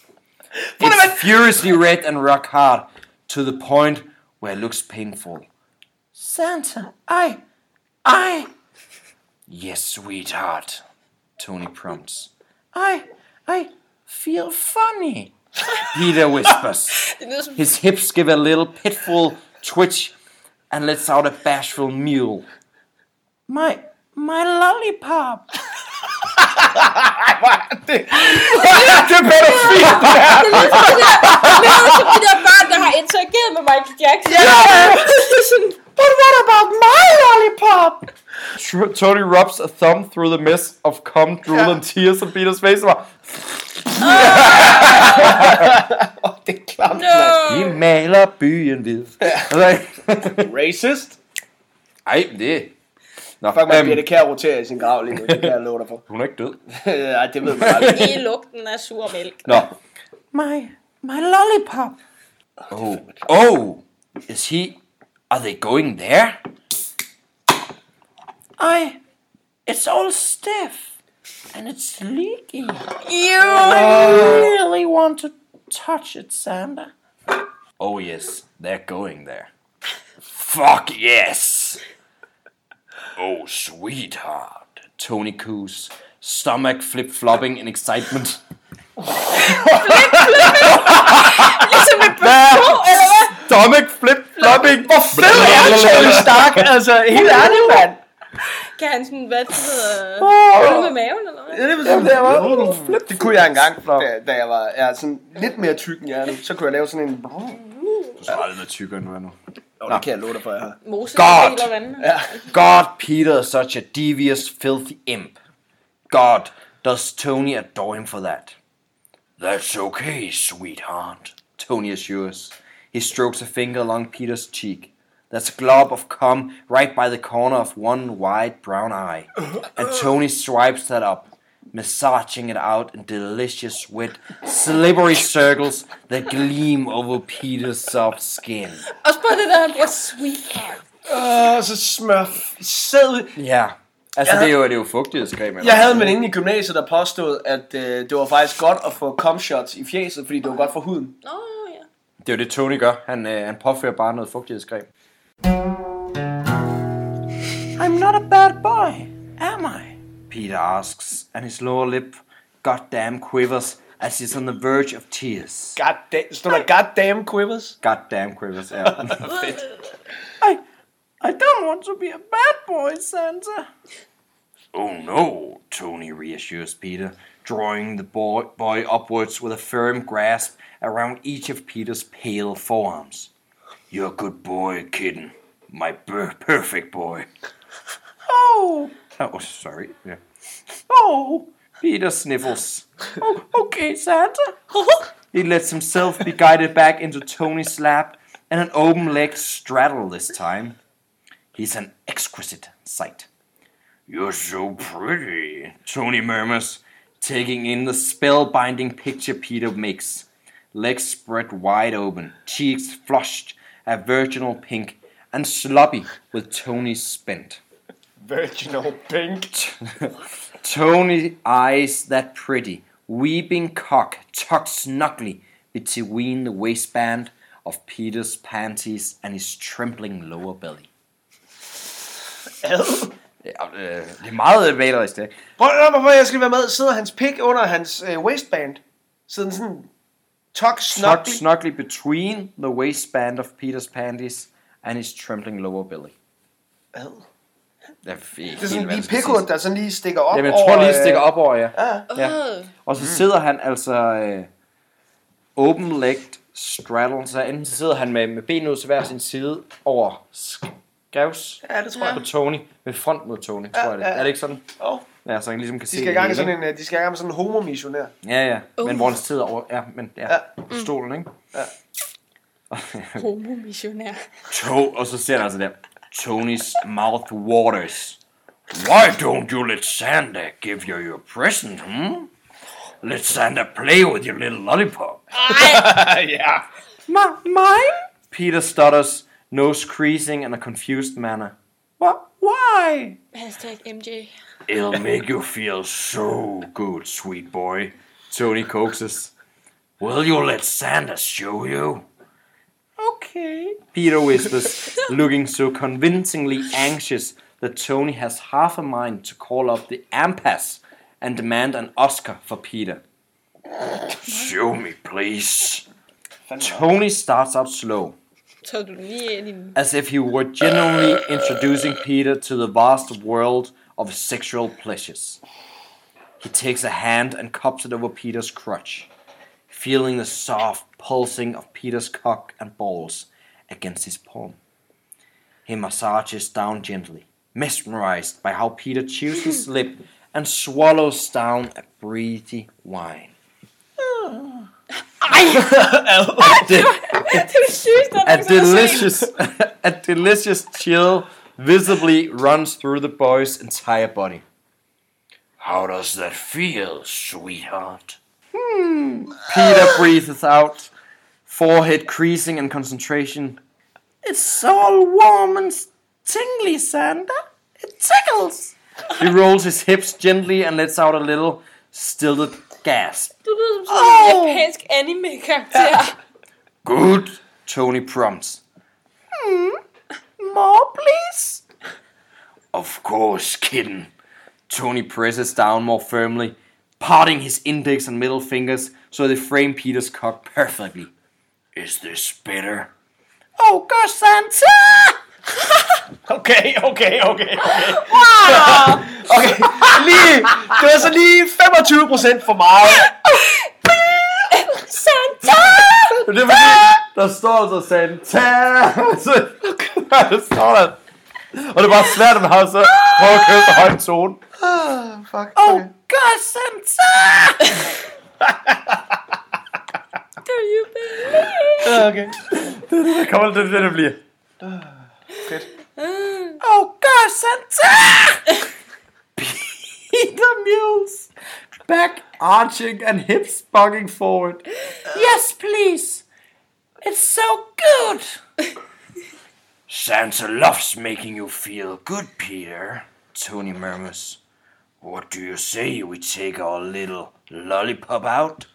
It's furiously red and rock hard to the point where it looks painful. Santa, I, I. Yes, sweetheart, Tony prompts. I, I feel funny. Peter whispers. Det lyder som His hips give a little pitiful twitch and lets out a bashful mew. My, my lollipop. Det er pædofil. det lyder som de der børn, der har interageret med Michael Jackson. Sådan, But what about my lollipop? Tony rubs a thumb through the mess of cum, drool, and tears on Peter's face. og bare, Det er klamt, no. Vi maler byen hvid. Altså, Racist. Ej, det... Nå, Fuck, man øhm, bliver det kære rotere i sin grav lige nu. Det kan jeg love dig for. hun er ikke død. Ej, det ved man aldrig. I lugten af sur mælk. Nå. My, my lollipop. Oh, oh, is he, are they going there? I, it's all stiff. And it's leaky. You. I really want to touch it, Santa. Oh yes, they're going there. Fuck yes! Oh, sweetheart. Tony coos, stomach flip flopping in excitement. Ligesom et bøffer, eller hvad? Stomach flip flopping! Hvor Fed er Tony Stark, altså helt ærligt, mand. Kan han sådan, hvad det hedder, øl med maven, eller hvad? Ja, det, var sådan, det, det kunne jeg engang, da, da jeg var ja, sådan lidt mere tyk end jeg er nu. Så kunne jeg lave sådan en... Du er aldrig tykkere end du er nu. Oh, det kan jeg love dig for, jeg har. God. Ja. God, Peter is such a devious, filthy imp. God, does Tony adore him for that? That's okay, sweetheart, Tony assures. He strokes a finger along Peter's cheek. There's a glob of cum right by the corner of one wide brown eye. And Tony swipes that up, massaging it out in delicious, wet, slippery circles that gleam over Peter's soft skin. Også bare det der, han bruger sweetheart. Åh, så smør sæd. Ja, altså det er jo, det er jo fugtighedscreme. eller Jeg havde en sådan. veninde i gymnasiet, der påstod, at øh, det var faktisk godt at få cum shots i fjeset, fordi det var godt for huden. Nå. Det er jo det, Tony gør. Han, øh, han påfører bare noget fugtighedscreme. I'm not a bad boy, am I? Peter asks, and his lower lip goddamn quivers as he's on the verge of tears. God damn, stod der goddamn quivers? Goddamn quivers, ja. I, I don't want to be a bad boy, Santa. Oh no, Tony reassures Peter, drawing the boy, upwards with a firm grasp around each of Peter's pale forearms. You're a good boy, kitten. My per- perfect boy. Oh. Oh, sorry. Yeah. Oh, Peter sniffles. Oh, okay, Santa. He lets himself be guided back into Tony's lap and an open leg straddle this time. He's an exquisite sight. You're so pretty, Tony murmurs, taking in the spellbinding picture Peter makes. Legs spread wide open, cheeks flushed, a virginal pink, and sloppy with Tony's spent. Virginal pink. Tony eyes that pretty, weeping cock tucked snugly between the waistband of Peter's panties and his trembling lower belly. Ad. Ja, øh, det er meget malerisk, det. Prøv at hvorfor jeg skal være med. Sidder hans pik under hans øh, waistband? Sidder den sådan... Tuck snugly. Tucked snugly between the waistband of Peter's panties and his trembling lower belly. Ad. Det er, f- Det er sådan lige pikkud, der sådan lige stikker op Jamen, jeg tror lige, over, det stikker øh, op over, ja. Ja. ja. Og så sidder han altså øh, open-legged straddle, så enten så sidder han med, med benene ud til hver sin side over skavs Ja, det tror jeg. på Tony, med front mod Tony, tror jeg det. ja, ja. Er det ikke sådan? Oh, Ja, så han ligesom kan de se skal i det gang med sådan en, øh, de skal i gang med sådan en homomissionær. Ja, ja. Men Uh. hvor han sidder over, ja, men ja, Ja. på stolen, ikke? Homomissionær. To, og så ser han altså der, Tony's mouth waters. Why don't you let Santa give you your present, hmm? Let Santa play with your little lollipop. ja. My, mine? Peter stutters, nose creasing in a confused manner. What? Why? Hashtag MJ. It'll make you feel so good, sweet boy. Tony coaxes. Will you let Sanders show you? Okay. Peter whispers, looking so convincingly anxious that Tony has half a mind to call up the AMPAS and demand an Oscar for Peter. Show me, please. Tony starts out slow, Du lige ind i den. as if he were genuinely introducing Peter to the vast world of sexual pleasures. He takes a hand and cups it over Peter's crotch, feeling the soft pulsing of Peter's cock and balls against his palm. He massages down gently, mesmerized by how Peter chews his lip and swallows down a breathy wine. Det er det sygeste, der A nogensinde har set. delicious, a delicious chill visibly runs through the boy's entire body. How does that feel, sweetheart? Hmm. Peter breathes out, forehead creasing in concentration. It's all warm and tingly, Santa. It tickles. He rolls his hips gently and lets out a little stilted gasp. Du lyder som sådan en japansk anime-karakter. Good, Tony prompts. Hmm, more, please? Of course, kitten. Tony presses down more firmly, parting his index and middle fingers so they frame Peter's cock perfectly. Is this better? Oh, gosh, Santa! Okay, okay, okay, okay. Wow! Okay, lige, det var så lige 25% for meget. Santa! Det er fordi, der står altså Santa. Så, der står der. Og det er bare svært, at man har så prøve at køre så høj en tone. Ah, fuck. Oh. God, Santa! Do you believe? Ja, okay. Det kommer det, det, det bliver. Fedt. Oh, God, Santa! Peter mules, back arching and hips bugging forward. Yes, please. It's so good. Santa loves making you feel good, Peter, Tony murmurs. What do you say we take our little lollipop out?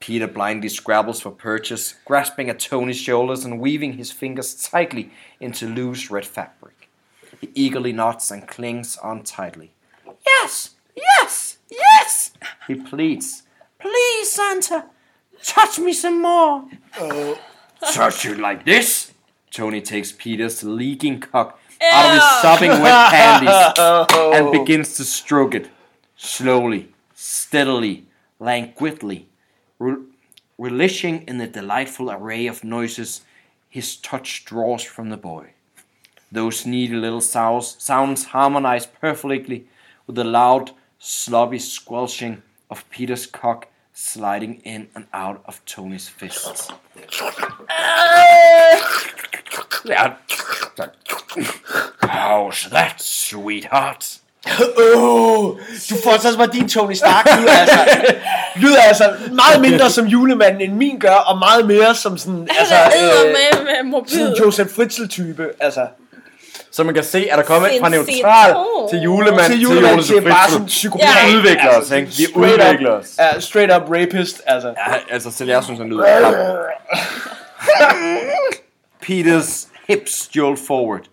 Peter blindly scrabbles for purchase, grasping at Tony's shoulders and weaving his fingers tightly into loose red fabric. He eagerly nods and clings on tightly. Yes, yes, he pleads. Please, Santa, touch me some more. Oh, touch you like this? Tony takes Peter's leaking cock out of his sopping wet panties oh. and begins to stroke it. Slowly, steadily, languidly, re- relishing in the delightful array of noises his touch draws from the boy. Those needy little sounds, sounds harmonize perfectly with the loud, sloppy squelching of Peter's cock sliding in and out of Tony's fists. How's that, sweetheart? Oh, du får så bare din Tony Stark lyder altså, lyder altså meget mindre som julemanden end min gør, og meget mere som sådan, altså, øh, med, med sådan Joseph Fritzl type, altså. Så man kan se, at der kommer fra neutral til julemand Til til julemanden Jonas til bare sådan Vi psykopat. Ja. udvikler os, ikke? Vi straight udvikler up, os. Ja, straight up rapist, altså. Ja, altså selv jeg synes, han lyder. Peter's hips jolt forward.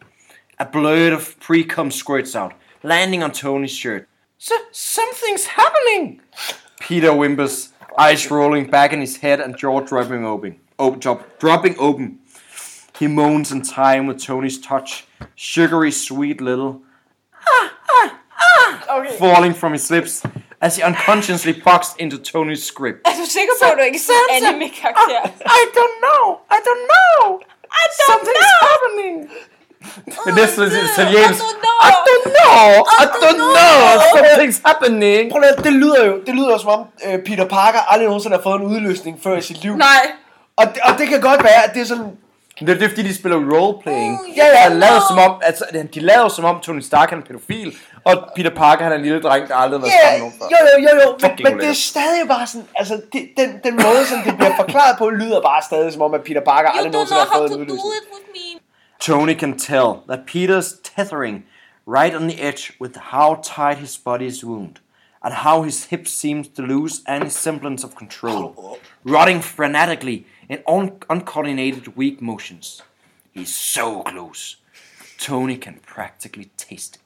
A blurt of pre-cum squirts out, landing on Tony's shirt. So, something's happening! Peter whimpers, eyes rolling back in his head and jaw dropping open. Drop, dropping open. He moans in time with Tony's touch, sugary sweet little Okay. falling from his lips as he unconsciously bucks into Tony's script. Er du sikker på, at du ikke Sansa. anime-karakter? I don't know. I don't know. I don't Something's know. happening. Men det er lidt italiensk. I don't know. I don't know. I don't know. Something's happening. Prøv at, det lyder jo, det lyder jo som om øh, Peter Parker aldrig nogensinde har fået en udløsning før i sit liv. Nej. Og, det- og det kan godt være, at det er sådan, Det er, det er fordi, de spiller roleplaying. Oh, Ja, ja. Lavet som om, altså, de lavede som om Tony Stark er en pædofil, og Peter Parker han er en lille dreng, der aldrig har været Ja, sammen nogen før. jo, jo, jo, jo. Men, men det er stadig bare sådan, altså det, den, den måde, som det bliver forklaret på, lyder bare stadig som om, at Peter Parker aldrig nogensinde har fået en udløsning. Tony can tell that Peter's tethering right on the edge with how tight his body is wound, and how his hips seems to lose any semblance of control, rotting frantically in un- uncoordinated weak motions. He's so close. Tony can practically taste it.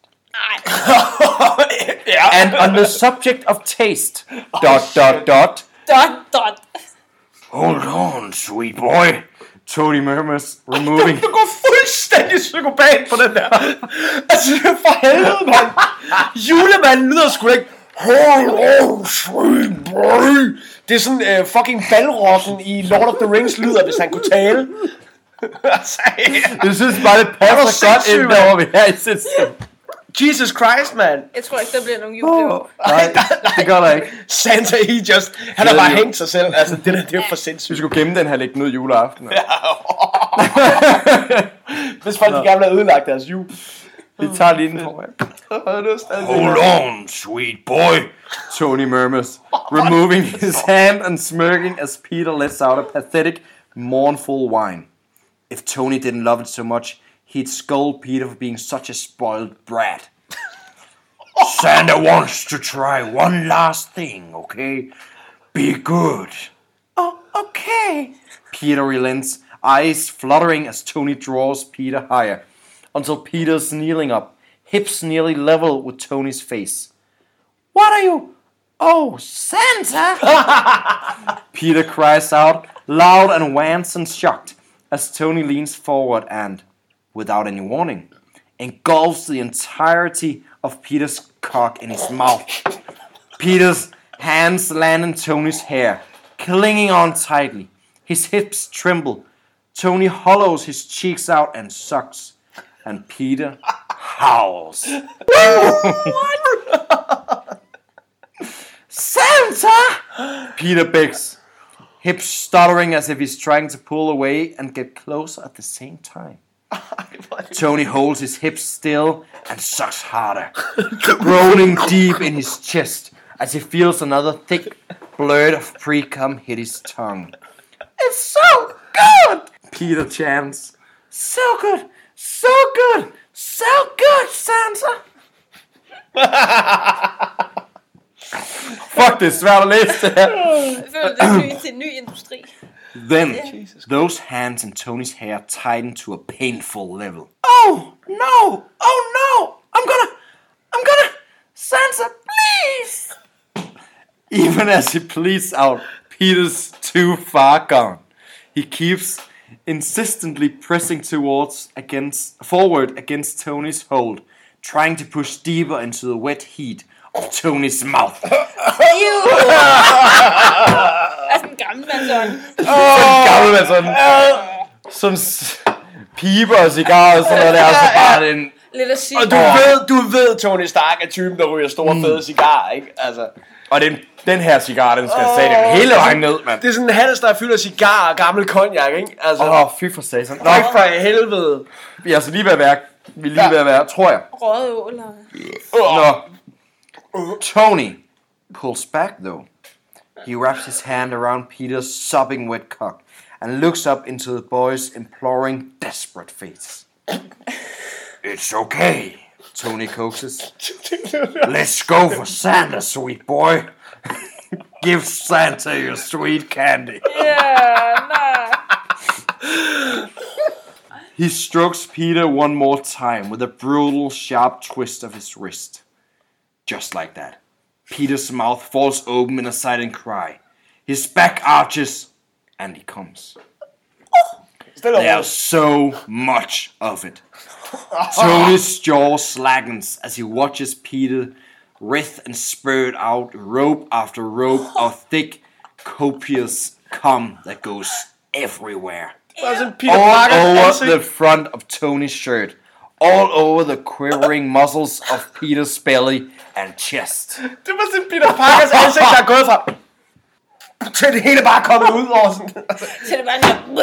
And on the subject of taste, dot dot dot. Dot, dot. Hold on, sweet boy. Tony murmurs, removing Du går fuldstændig psykopat på den der. Altså, for helvede, mand. Julemanden lyder sgu ikke. Det er sådan uh, fucking balrocken i Lord of the Rings lyder, hvis han kunne tale. altså, Jeg synes bare, det Er passer godt ind mand? der, hvor vi er i sidste. Jesus Christ, man. Jeg tror ikke, der bliver nogen julegaver. Nej, det gør der ikke. Santa, he just... Han har bare hængt sig selv. Altså, det der, det er for Vi sindssygt. skulle gemme den her lægge ud juleaften. Hvis folk de gerne vil have ødelagt deres jul. Vi tager lige den foran. Hold on, sweet boy, Tony murmurs, removing his hand and smirking as Peter lets out a pathetic, mournful whine. If Tony didn't love it so much, he'd scold Peter for being such a spoiled brat. Santa wants to try one last thing, okay? Be good. Oh, okay. Peter relents, eyes fluttering as Tony draws Peter higher, until Peter's kneeling up, hips nearly level with Tony's face. What are you? Oh, Santa! Peter cries out, loud and wants and shocked, as Tony leans forward and, without any warning, engulfs the entirety of Peter's cock in his mouth. Peter's hands land in Tony's hair, clinging on tightly. His hips tremble. Tony hollows his cheeks out and sucks. And Peter howls. Santa! Peter begs, hips stuttering as if he's trying to pull away and get closer at the same time. Tony holds his hips still and sucks harder, groaning deep in his chest as he feels another thick blurt of pre-cum hit his tongue. It's so good! Peter chants. So good! So good! So good, Santa! Fuck, det er svært at læse det her. Jeg føler, det er ny, til en ny industri. Then, those hands in Tony's hair tighten to a painful level. Oh, no! Oh, no! I'm gonna... I'm gonna... Sansa, please! Even as he pleads out, Peter's too far gone. He keeps insistently pressing towards against forward against Tony's hold, trying to push deeper into the wet heat of Tony's mouth. Ew! sådan en gammel mandsånd. gammel med sådan, sådan s- piber og cigarer og sådan noget der, og så bare den... Lidt at sige. Og du ved, du ved, Tony Stark er typen, der ryger store fede cigarer, ikke? Altså, Og den, den her cigar, den skal oh, den hele vejen ned, mand. det er sådan en hals, der fylder cigarer og gammel cognac, ikke? Altså, Åh, oh, fy for satan. Nå, Nå, for helvede. vi er altså lige ved at være Vi er lige ved at være, tror jeg. Røde åler. No. Tony pulls back though. He wraps his hand around Peter's sobbing wet cock and looks up into the boy's imploring, desperate face. It's okay, Tony coaxes. Let's go for Santa, sweet boy. Give Santa your sweet candy. Ja, nej. He strokes Peter one more time with a brutal, sharp twist of his wrist. Just like that. Peter's mouth falls open in a silent cry. His back arches, and he comes. Stille og There's so much of it. Tony's jaw slackens as he watches Peter writhe and spurt out rope after rope of thick, copious cum that goes everywhere. Der er Peter all Parkers over ansigt. the front of Tony's shirt, all over the quivering muscles of Peter's belly and chest. Det var sådan Peter Parkers ansigt, der er gået fra... Til det hele bare kommet ud over sådan... Så det var sådan,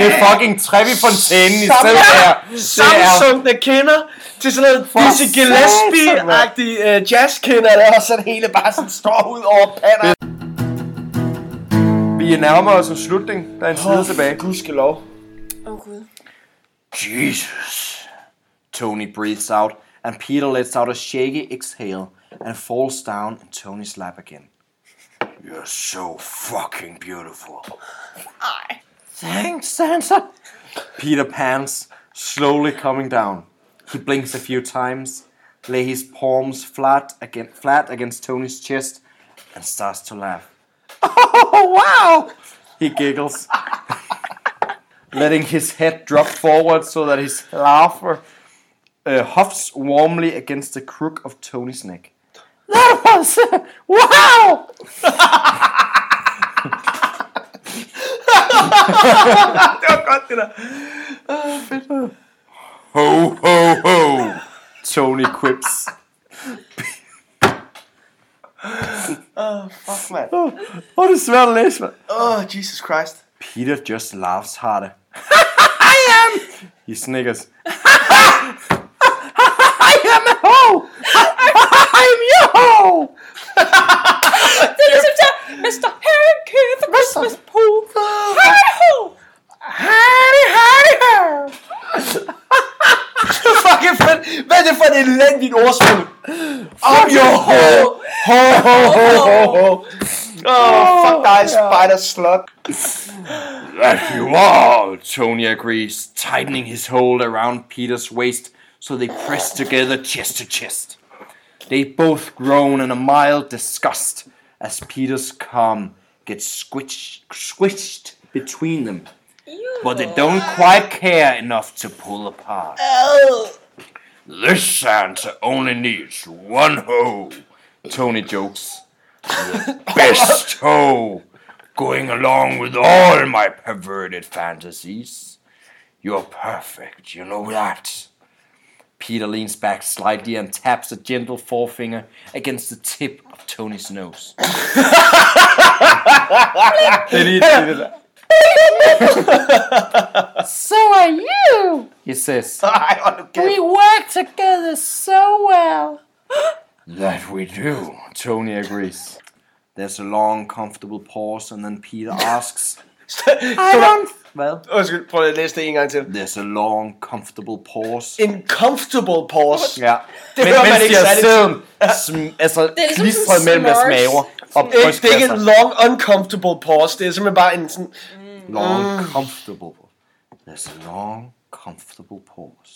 Det er fucking Trevi Fontænen i stedet her. Det er Sammensunkne kinder til sådan noget Dizzy Gillespie-agtig uh, jazzkinder, der og så det hele bare sådan står ud over pander. vi nærmer os en slutning. Der er en side tilbage. Gudskelov. Åh oh, gud. Jesus. Tony breathes out, and Peter lets out a shaky exhale and falls down in Tony's lap again. You're so fucking beautiful. Hi. Thanks, Santa. Peter pants, slowly coming down. He blinks a few times, lay his palms flat, again, flat against Tony's chest, and starts to laugh. Oh, wow! He giggles, letting his head drop forward so that his laughter uh, huffs warmly against the crook of Tony's neck. That was wow! Det var godt, det der. Ho ho ho! Tony quips. Oh, fuck, mand. Åh, oh, det er svært at læse, mand. Oh, Jesus Christ. Peter just laughs harder. I am! He sniggers. Ho! Det er ligesom så, Mr. Harry the Christmas pool. Hej-ho! Howdy, howdy, ho! Fucking fedt. Hvad er det for et elendigt ordspil? I'm your ho. Ho, ho, ho, ho, ho. Oh, fuck dig, spider slug. That you are, Tony agrees, tightening his hold around Peter's waist so they press together chest to chest. They both groan in a mild disgust as Peter's cum gets squished, squished between them, but they don't quite care enough to pull apart. Oh. This Santa only needs one hoe, Tony jokes. The best hoe, going along with all my perverted fantasies. You're perfect, you know that. Peter leans back slightly and taps a gentle forefinger against the tip of Tony's nose. det lige det der. So are you, he says. Ej, hold nu kæft. We work together so well. That we do, Tony agrees. There's a long, comfortable pause, and then Peter asks, I don't. Well, Undskyld, prøv at læse det en gang til. there's a long, comfortable pause. En comfortable pause. Ja. Det Men hører man mens ikke de har særlig sæden, sm- altså er ligesom klistret mellem deres maver og Ikke, det er ikke en long, uncomfortable pause. Det er simpelthen bare en sådan... Long, comfortable. There's a long, comfortable pause.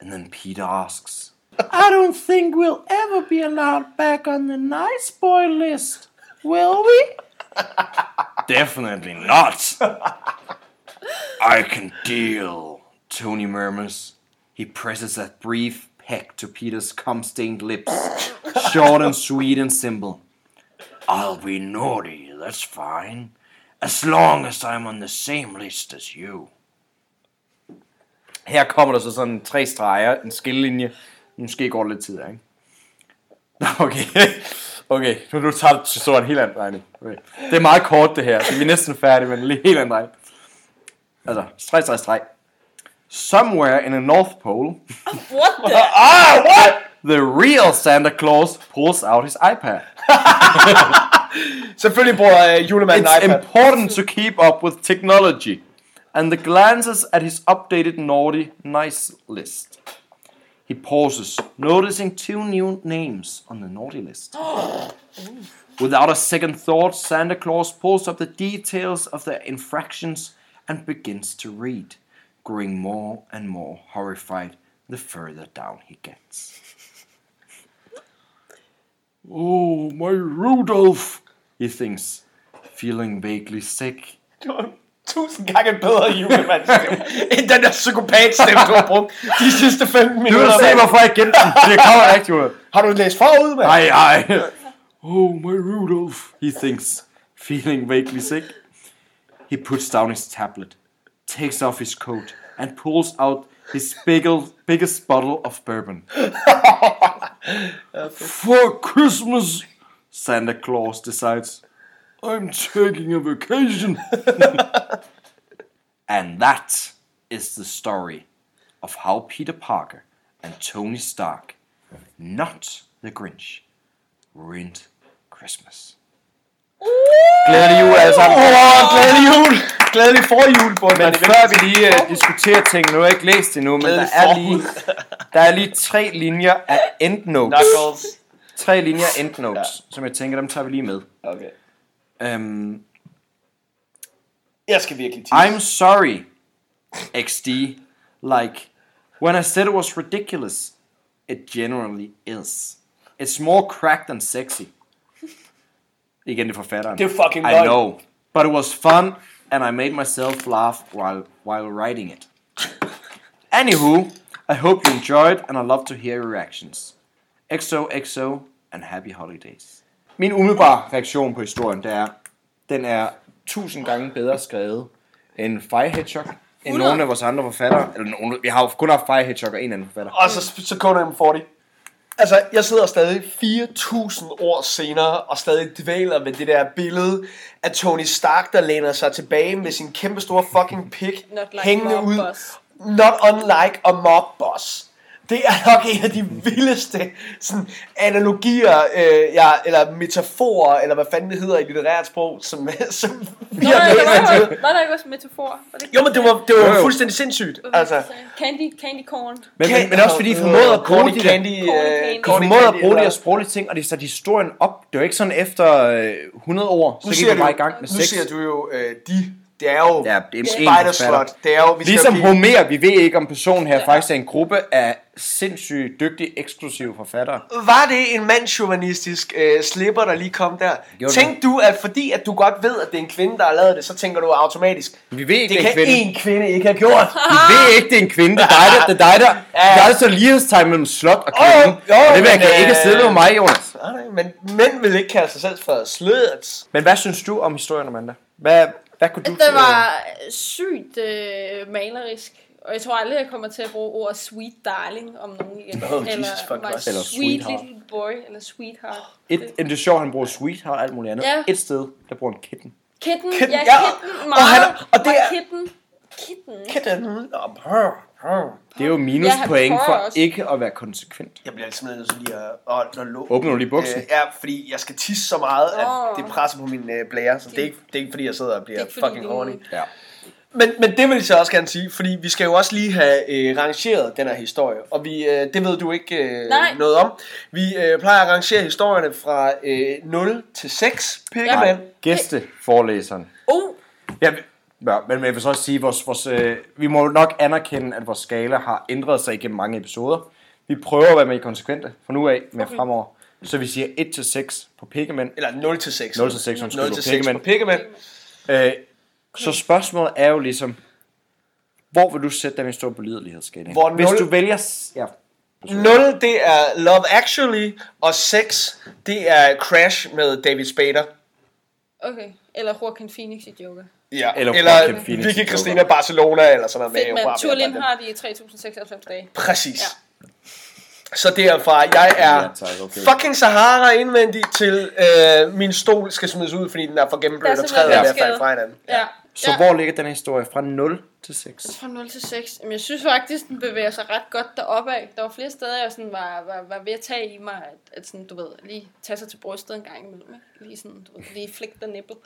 And then Peter asks, I don't think we'll ever be allowed back on the nice boy list, will we? Definitely not. I can deal, Tony murmurs. He presses a brief peck to Peter's cum stained lips, short and sweet and simple. I'll be naughty, that's fine. As long as I'm on the same list as you. Her kommer der så sådan tre streger, en skillelinje. Måske går det lidt tid, ikke? Okay, okay, nu, nu tager så en helt anden drejning. Okay. Det er meget kort det her, så vi er næsten færdige, men en helt anden drejning. Altså, streg, streg, streg. Somewhere in the North Pole, What the? Ah, what? the real Santa Claus pulls out his iPad. Selvfølgelig bruger uh, julemanden It's iPad. important to keep up with technology. And the glances at his updated naughty nice list. He pauses, noticing two new names on the naughty list. Oh. Without a second thought, Santa Claus pulls up the details of their infractions and begins to read, growing more and more horrified the further down he gets. Oh, my Rudolph, he thinks, feeling vaguely sick. Var tusind gange bedre julemandsstemme, end den der psykopat-stemme, du har brugt de sidste 15 Du minutter. kan se, hvorfor jeg gemte den. Det kommer ikke, Jonas. Har du læst forud, mand? Ej, ej. Oh, my Rudolph, he thinks, feeling vaguely sick. He puts down his tablet, takes off his coat, and pulls out his biggle, biggest bottle of bourbon. For Christmas, Santa Claus decides, I'm taking a vacation. and that is the story of how Peter Parker and Tony Stark, not the Grinch, ruined Christmas. Glædelig jul alle sammen. Åh, glædelig jul! Glædelig forjul på Men før vi lige uh, diskuterer ting, nu har jeg ikke læst det endnu, men der er, lige, der er lige tre linjer af endnotes. Knuckles. Tre linjer af endnotes, som jeg tænker, dem tager vi lige med. Okay. Um, Jeg skal virkelig tisse. I'm sorry, XD. Like, when I said it was ridiculous, it generally is. It's more cracked than sexy. Igen, det er forfatteren. Det er fucking I løgn. know. But it was fun, and I made myself laugh while, while writing it. Anywho, I hope you enjoyed, and I love to hear your reactions. XOXO, and happy holidays. Min umiddelbare reaktion på historien, det er, den er tusind gange bedre skrevet end Fire Hedgehog, end 100. nogle af vores andre forfattere. Eller nogle, vi har jo kun haft Fire Hedgehog og en anden forfatter. Og så, så Conan 40. Altså, jeg sidder stadig 4.000 år senere og stadig dvæler ved det der billede af Tony Stark, der læner sig tilbage med sin kæmpe store fucking pik Not like hængende mob ud. boss. Not unlike a mob boss. Det er nok en af de vildeste sådan, analogier, øh, ja, eller metaforer, eller hvad fanden det hedder i litterært sprog, som, som vi Nå, har læst var, indtil. var der ikke også en metafor? Var det Jo, men det var, det var jo. fuldstændig sindssygt. Det, Altså? Candy, candy corn. Men, men, men også fordi de formåede at bruge de candy, øh, formåede at bruge de her sproglige ting, og de satte historien op. Det var ikke sådan efter øh, 100 år, så Nu gik vi bare i gang med nu sex. siger du jo, øh, de, det er jo Ja, det er en Spider. Slot. Det er jo, vi skal Ligesom give- Homer, vi ved ikke om personen her faktisk er en gruppe af sindssygt dygtige, eksklusive forfattere. Var det en mandsjuvenistisk øh, slipper, der lige kom der? Gjorde Tænk du, at fordi at du godt ved, at det er en kvinde, der har lavet det, så tænker du automatisk, Vi ved ikke, det det kan en kvinde. én kvinde ikke have gjort. Vi ved ikke, det er en kvinde. Det er dig, der, det er dig, der, Ja. der er så lighedstegn mellem slot og Jo, kvinde. jo, og det vil jeg men, ikke øh, sidde med mig, Jonas. Nej, men mænd vil ikke kalde sig selv for sluts. Men hvad synes du om historien, Amanda? Hvad, hvad kunne du... Det var sygt øh, malerisk. Og jeg tror aldrig, jeg kommer til at bruge ordet sweet darling om nogen igen. Oh, Jesus eller, fuck my Christ. Eller sweet sweetheart. little boy, eller sweetheart. Et, det er sjovt, han bruger sweetheart og alt muligt andet. Ja. Et sted, der bruger en kitten. Kitten, Kitten, ja, ja, kitten, og meget. han- og det er- Kitten, kitten. Kitten. Det er jo Ja, han minuspoint prøver for også. ikke at være konsekvent. Jeg bliver simpelthen nødt til lige at, at, at lukke. Åbner du lige buksen? Øh, ja, fordi jeg skal tisse så meget, at Åh. det presser på min øh, blære. Så det er, ikke, det er ikke fordi, jeg sidder og bliver Det er fucking du- horny. Ja. Men, men det vil jeg så også gerne sige, fordi vi skal jo også lige have øh, rangeret den her historie, og vi, øh, det ved du ikke øh, Nej. noget om. Vi øh, plejer at rangere historierne fra øh, 0 til 6 pikkemand. Nej, gæsteforelæseren. Oh, Ja, ja, men jeg vil så også sige, vores, vores, øh, vi må nok anerkende, at vores skala har ændret sig igennem mange episoder. Vi prøver at være mere konsekvente fra nu af med Okay. fremover. Så vi siger 1 til 6 på pikkemænd. Eller 0 til 6. 0 til 6, undskyld, 0 på til 6 pikkemænd. på pikkemand. Øh, så spørgsmålet er jo ligesom, hvor vil du sætte den store på liderlighedsskalaen? Hvor Hvis du vælger... Ja, 0 det er Love Actually, og 6 det er Crash med David Spader. okay. Eller Joaquin Phoenix i Joker. Ja. Eller Eller, Phoenix Vicky i Christina. Barcelona, eller sådan noget. Fedt, med men Turlin har de 3096 dage. Præcis. Ja. Så derfra, jeg er Ja, tak, okay. fucking Sahara indvendig til øh, min stol skal smides ud, fordi den er for gennemblødt, Der og træet er ved at falde fra hinanden. Ja. Så Ja. hvor ligger den her historie? Fra 0 til 6? Fra 0 til 6. Jamen, jeg synes faktisk, den bevæger sig ret godt deroppe af. Der var flere steder, jeg sådan var, var, var ved at tage i mig, at, at sådan, du ved, lige tage sig til brystet en gang imellem. Ikke? Lige sådan, du ved, lige flick the nipple.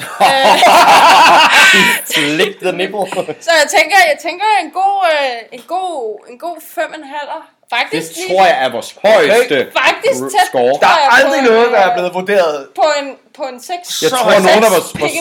Slick the nipple. Så jeg tænker, jeg tænker en god, øh, en god, en god fem en halver. Det Faktisk lige- tror jeg er vores højeste Faktisk tæt score. Der er aldrig på noget, der er øh, blevet vurderet. På en, på en 6. Jeg tror, nogle af vores, vores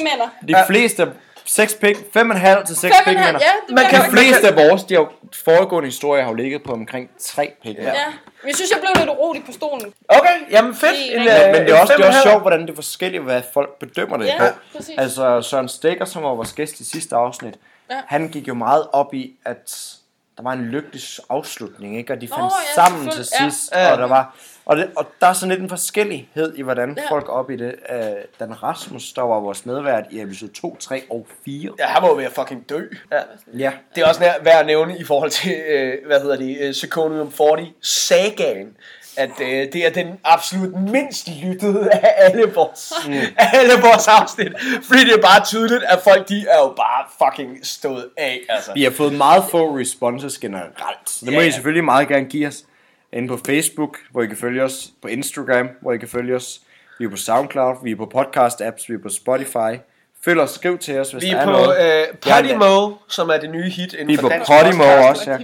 de fleste 6 pik, 5,5 til 6 Fem en halv, pikmænder. ja, Man kan godt. fleste af vores, de har foregående historier har jo ligget på omkring 3 pikmænder. Ja, men jeg synes, jeg blev lidt urolig på stolen. Okay, jamen fedt. Det er En, rigtig- øh, Men, men det er også, det er også sjovt, hvordan det er forskelligt, hvad folk bedømmer det Ja, på. præcis. Altså Søren Stikker, som var vores gæst i sidste afsnit, Ja. han gik jo meget op i, at der var en lykkelig afslutning, ikke? Og de fandt oh, ja, sammen til sidst, Ja. og der var... Og, det, og der er sådan lidt en forskellighed i, hvordan Ja. folk op i det. Uh, Dan Rasmus, der var vores medvært i episode 2, 3 og 4. Ja, han må jo være fucking dø. Ja. Ja. Det er også nær, værd at nævne i forhold til, øh, hvad hedder det, øh, Seconium 40 sagaen, at øh, det er den absolut mindst lyttede af alle vores, mm. alle vores afsnit. Fordi det er bare tydeligt, at folk de er jo bare fucking stået af. Altså. Vi har fået meget få responses generelt. Det må Ja, I selvfølgelig meget gerne give os. Inde på Facebook, hvor I kan følge os. På Instagram, hvor I kan følge os. Vi er på Soundcloud, vi er på podcast-apps, vi er på Spotify. Følg os, skriv til os, hvis Vi der er er på noget. øh, Podimo, som er det nye hit inden Vi er for på dansk Podimo podcast. også, ja.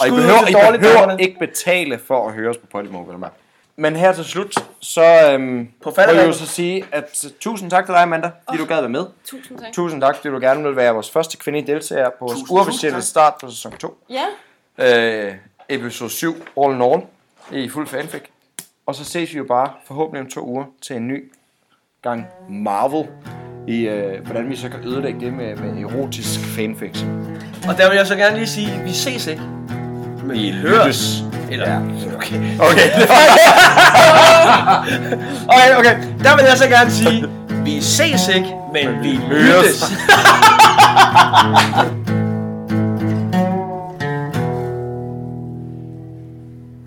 Og I behøver, I behøver ikke betale for at høre os på Podimo, vel mærke. Men her til slut, så øhm, På må jeg jo så sige, at uh, tusind tak til dig, Amanda, fordi du gad være med. Tusind tak. Tusind tak, fordi du gerne vil være vores første kvindelige deltager på vores uofficielle start på sæson 2. Ja, øh, episode 7, All in All, i fuld fanfic. Og så ses vi jo bare forhåbentlig om to uger til en ny gang Marvel, i øh, hvordan vi så kan ødelægge det med, med erotisk fanfiction. Og der vil jeg så gerne lige sige, vi ses ikke. Men vi høres. Eller, Ja. okay. Okay. okay, okay. Der vil jeg så gerne sige, vi ses ikke, men vi høres.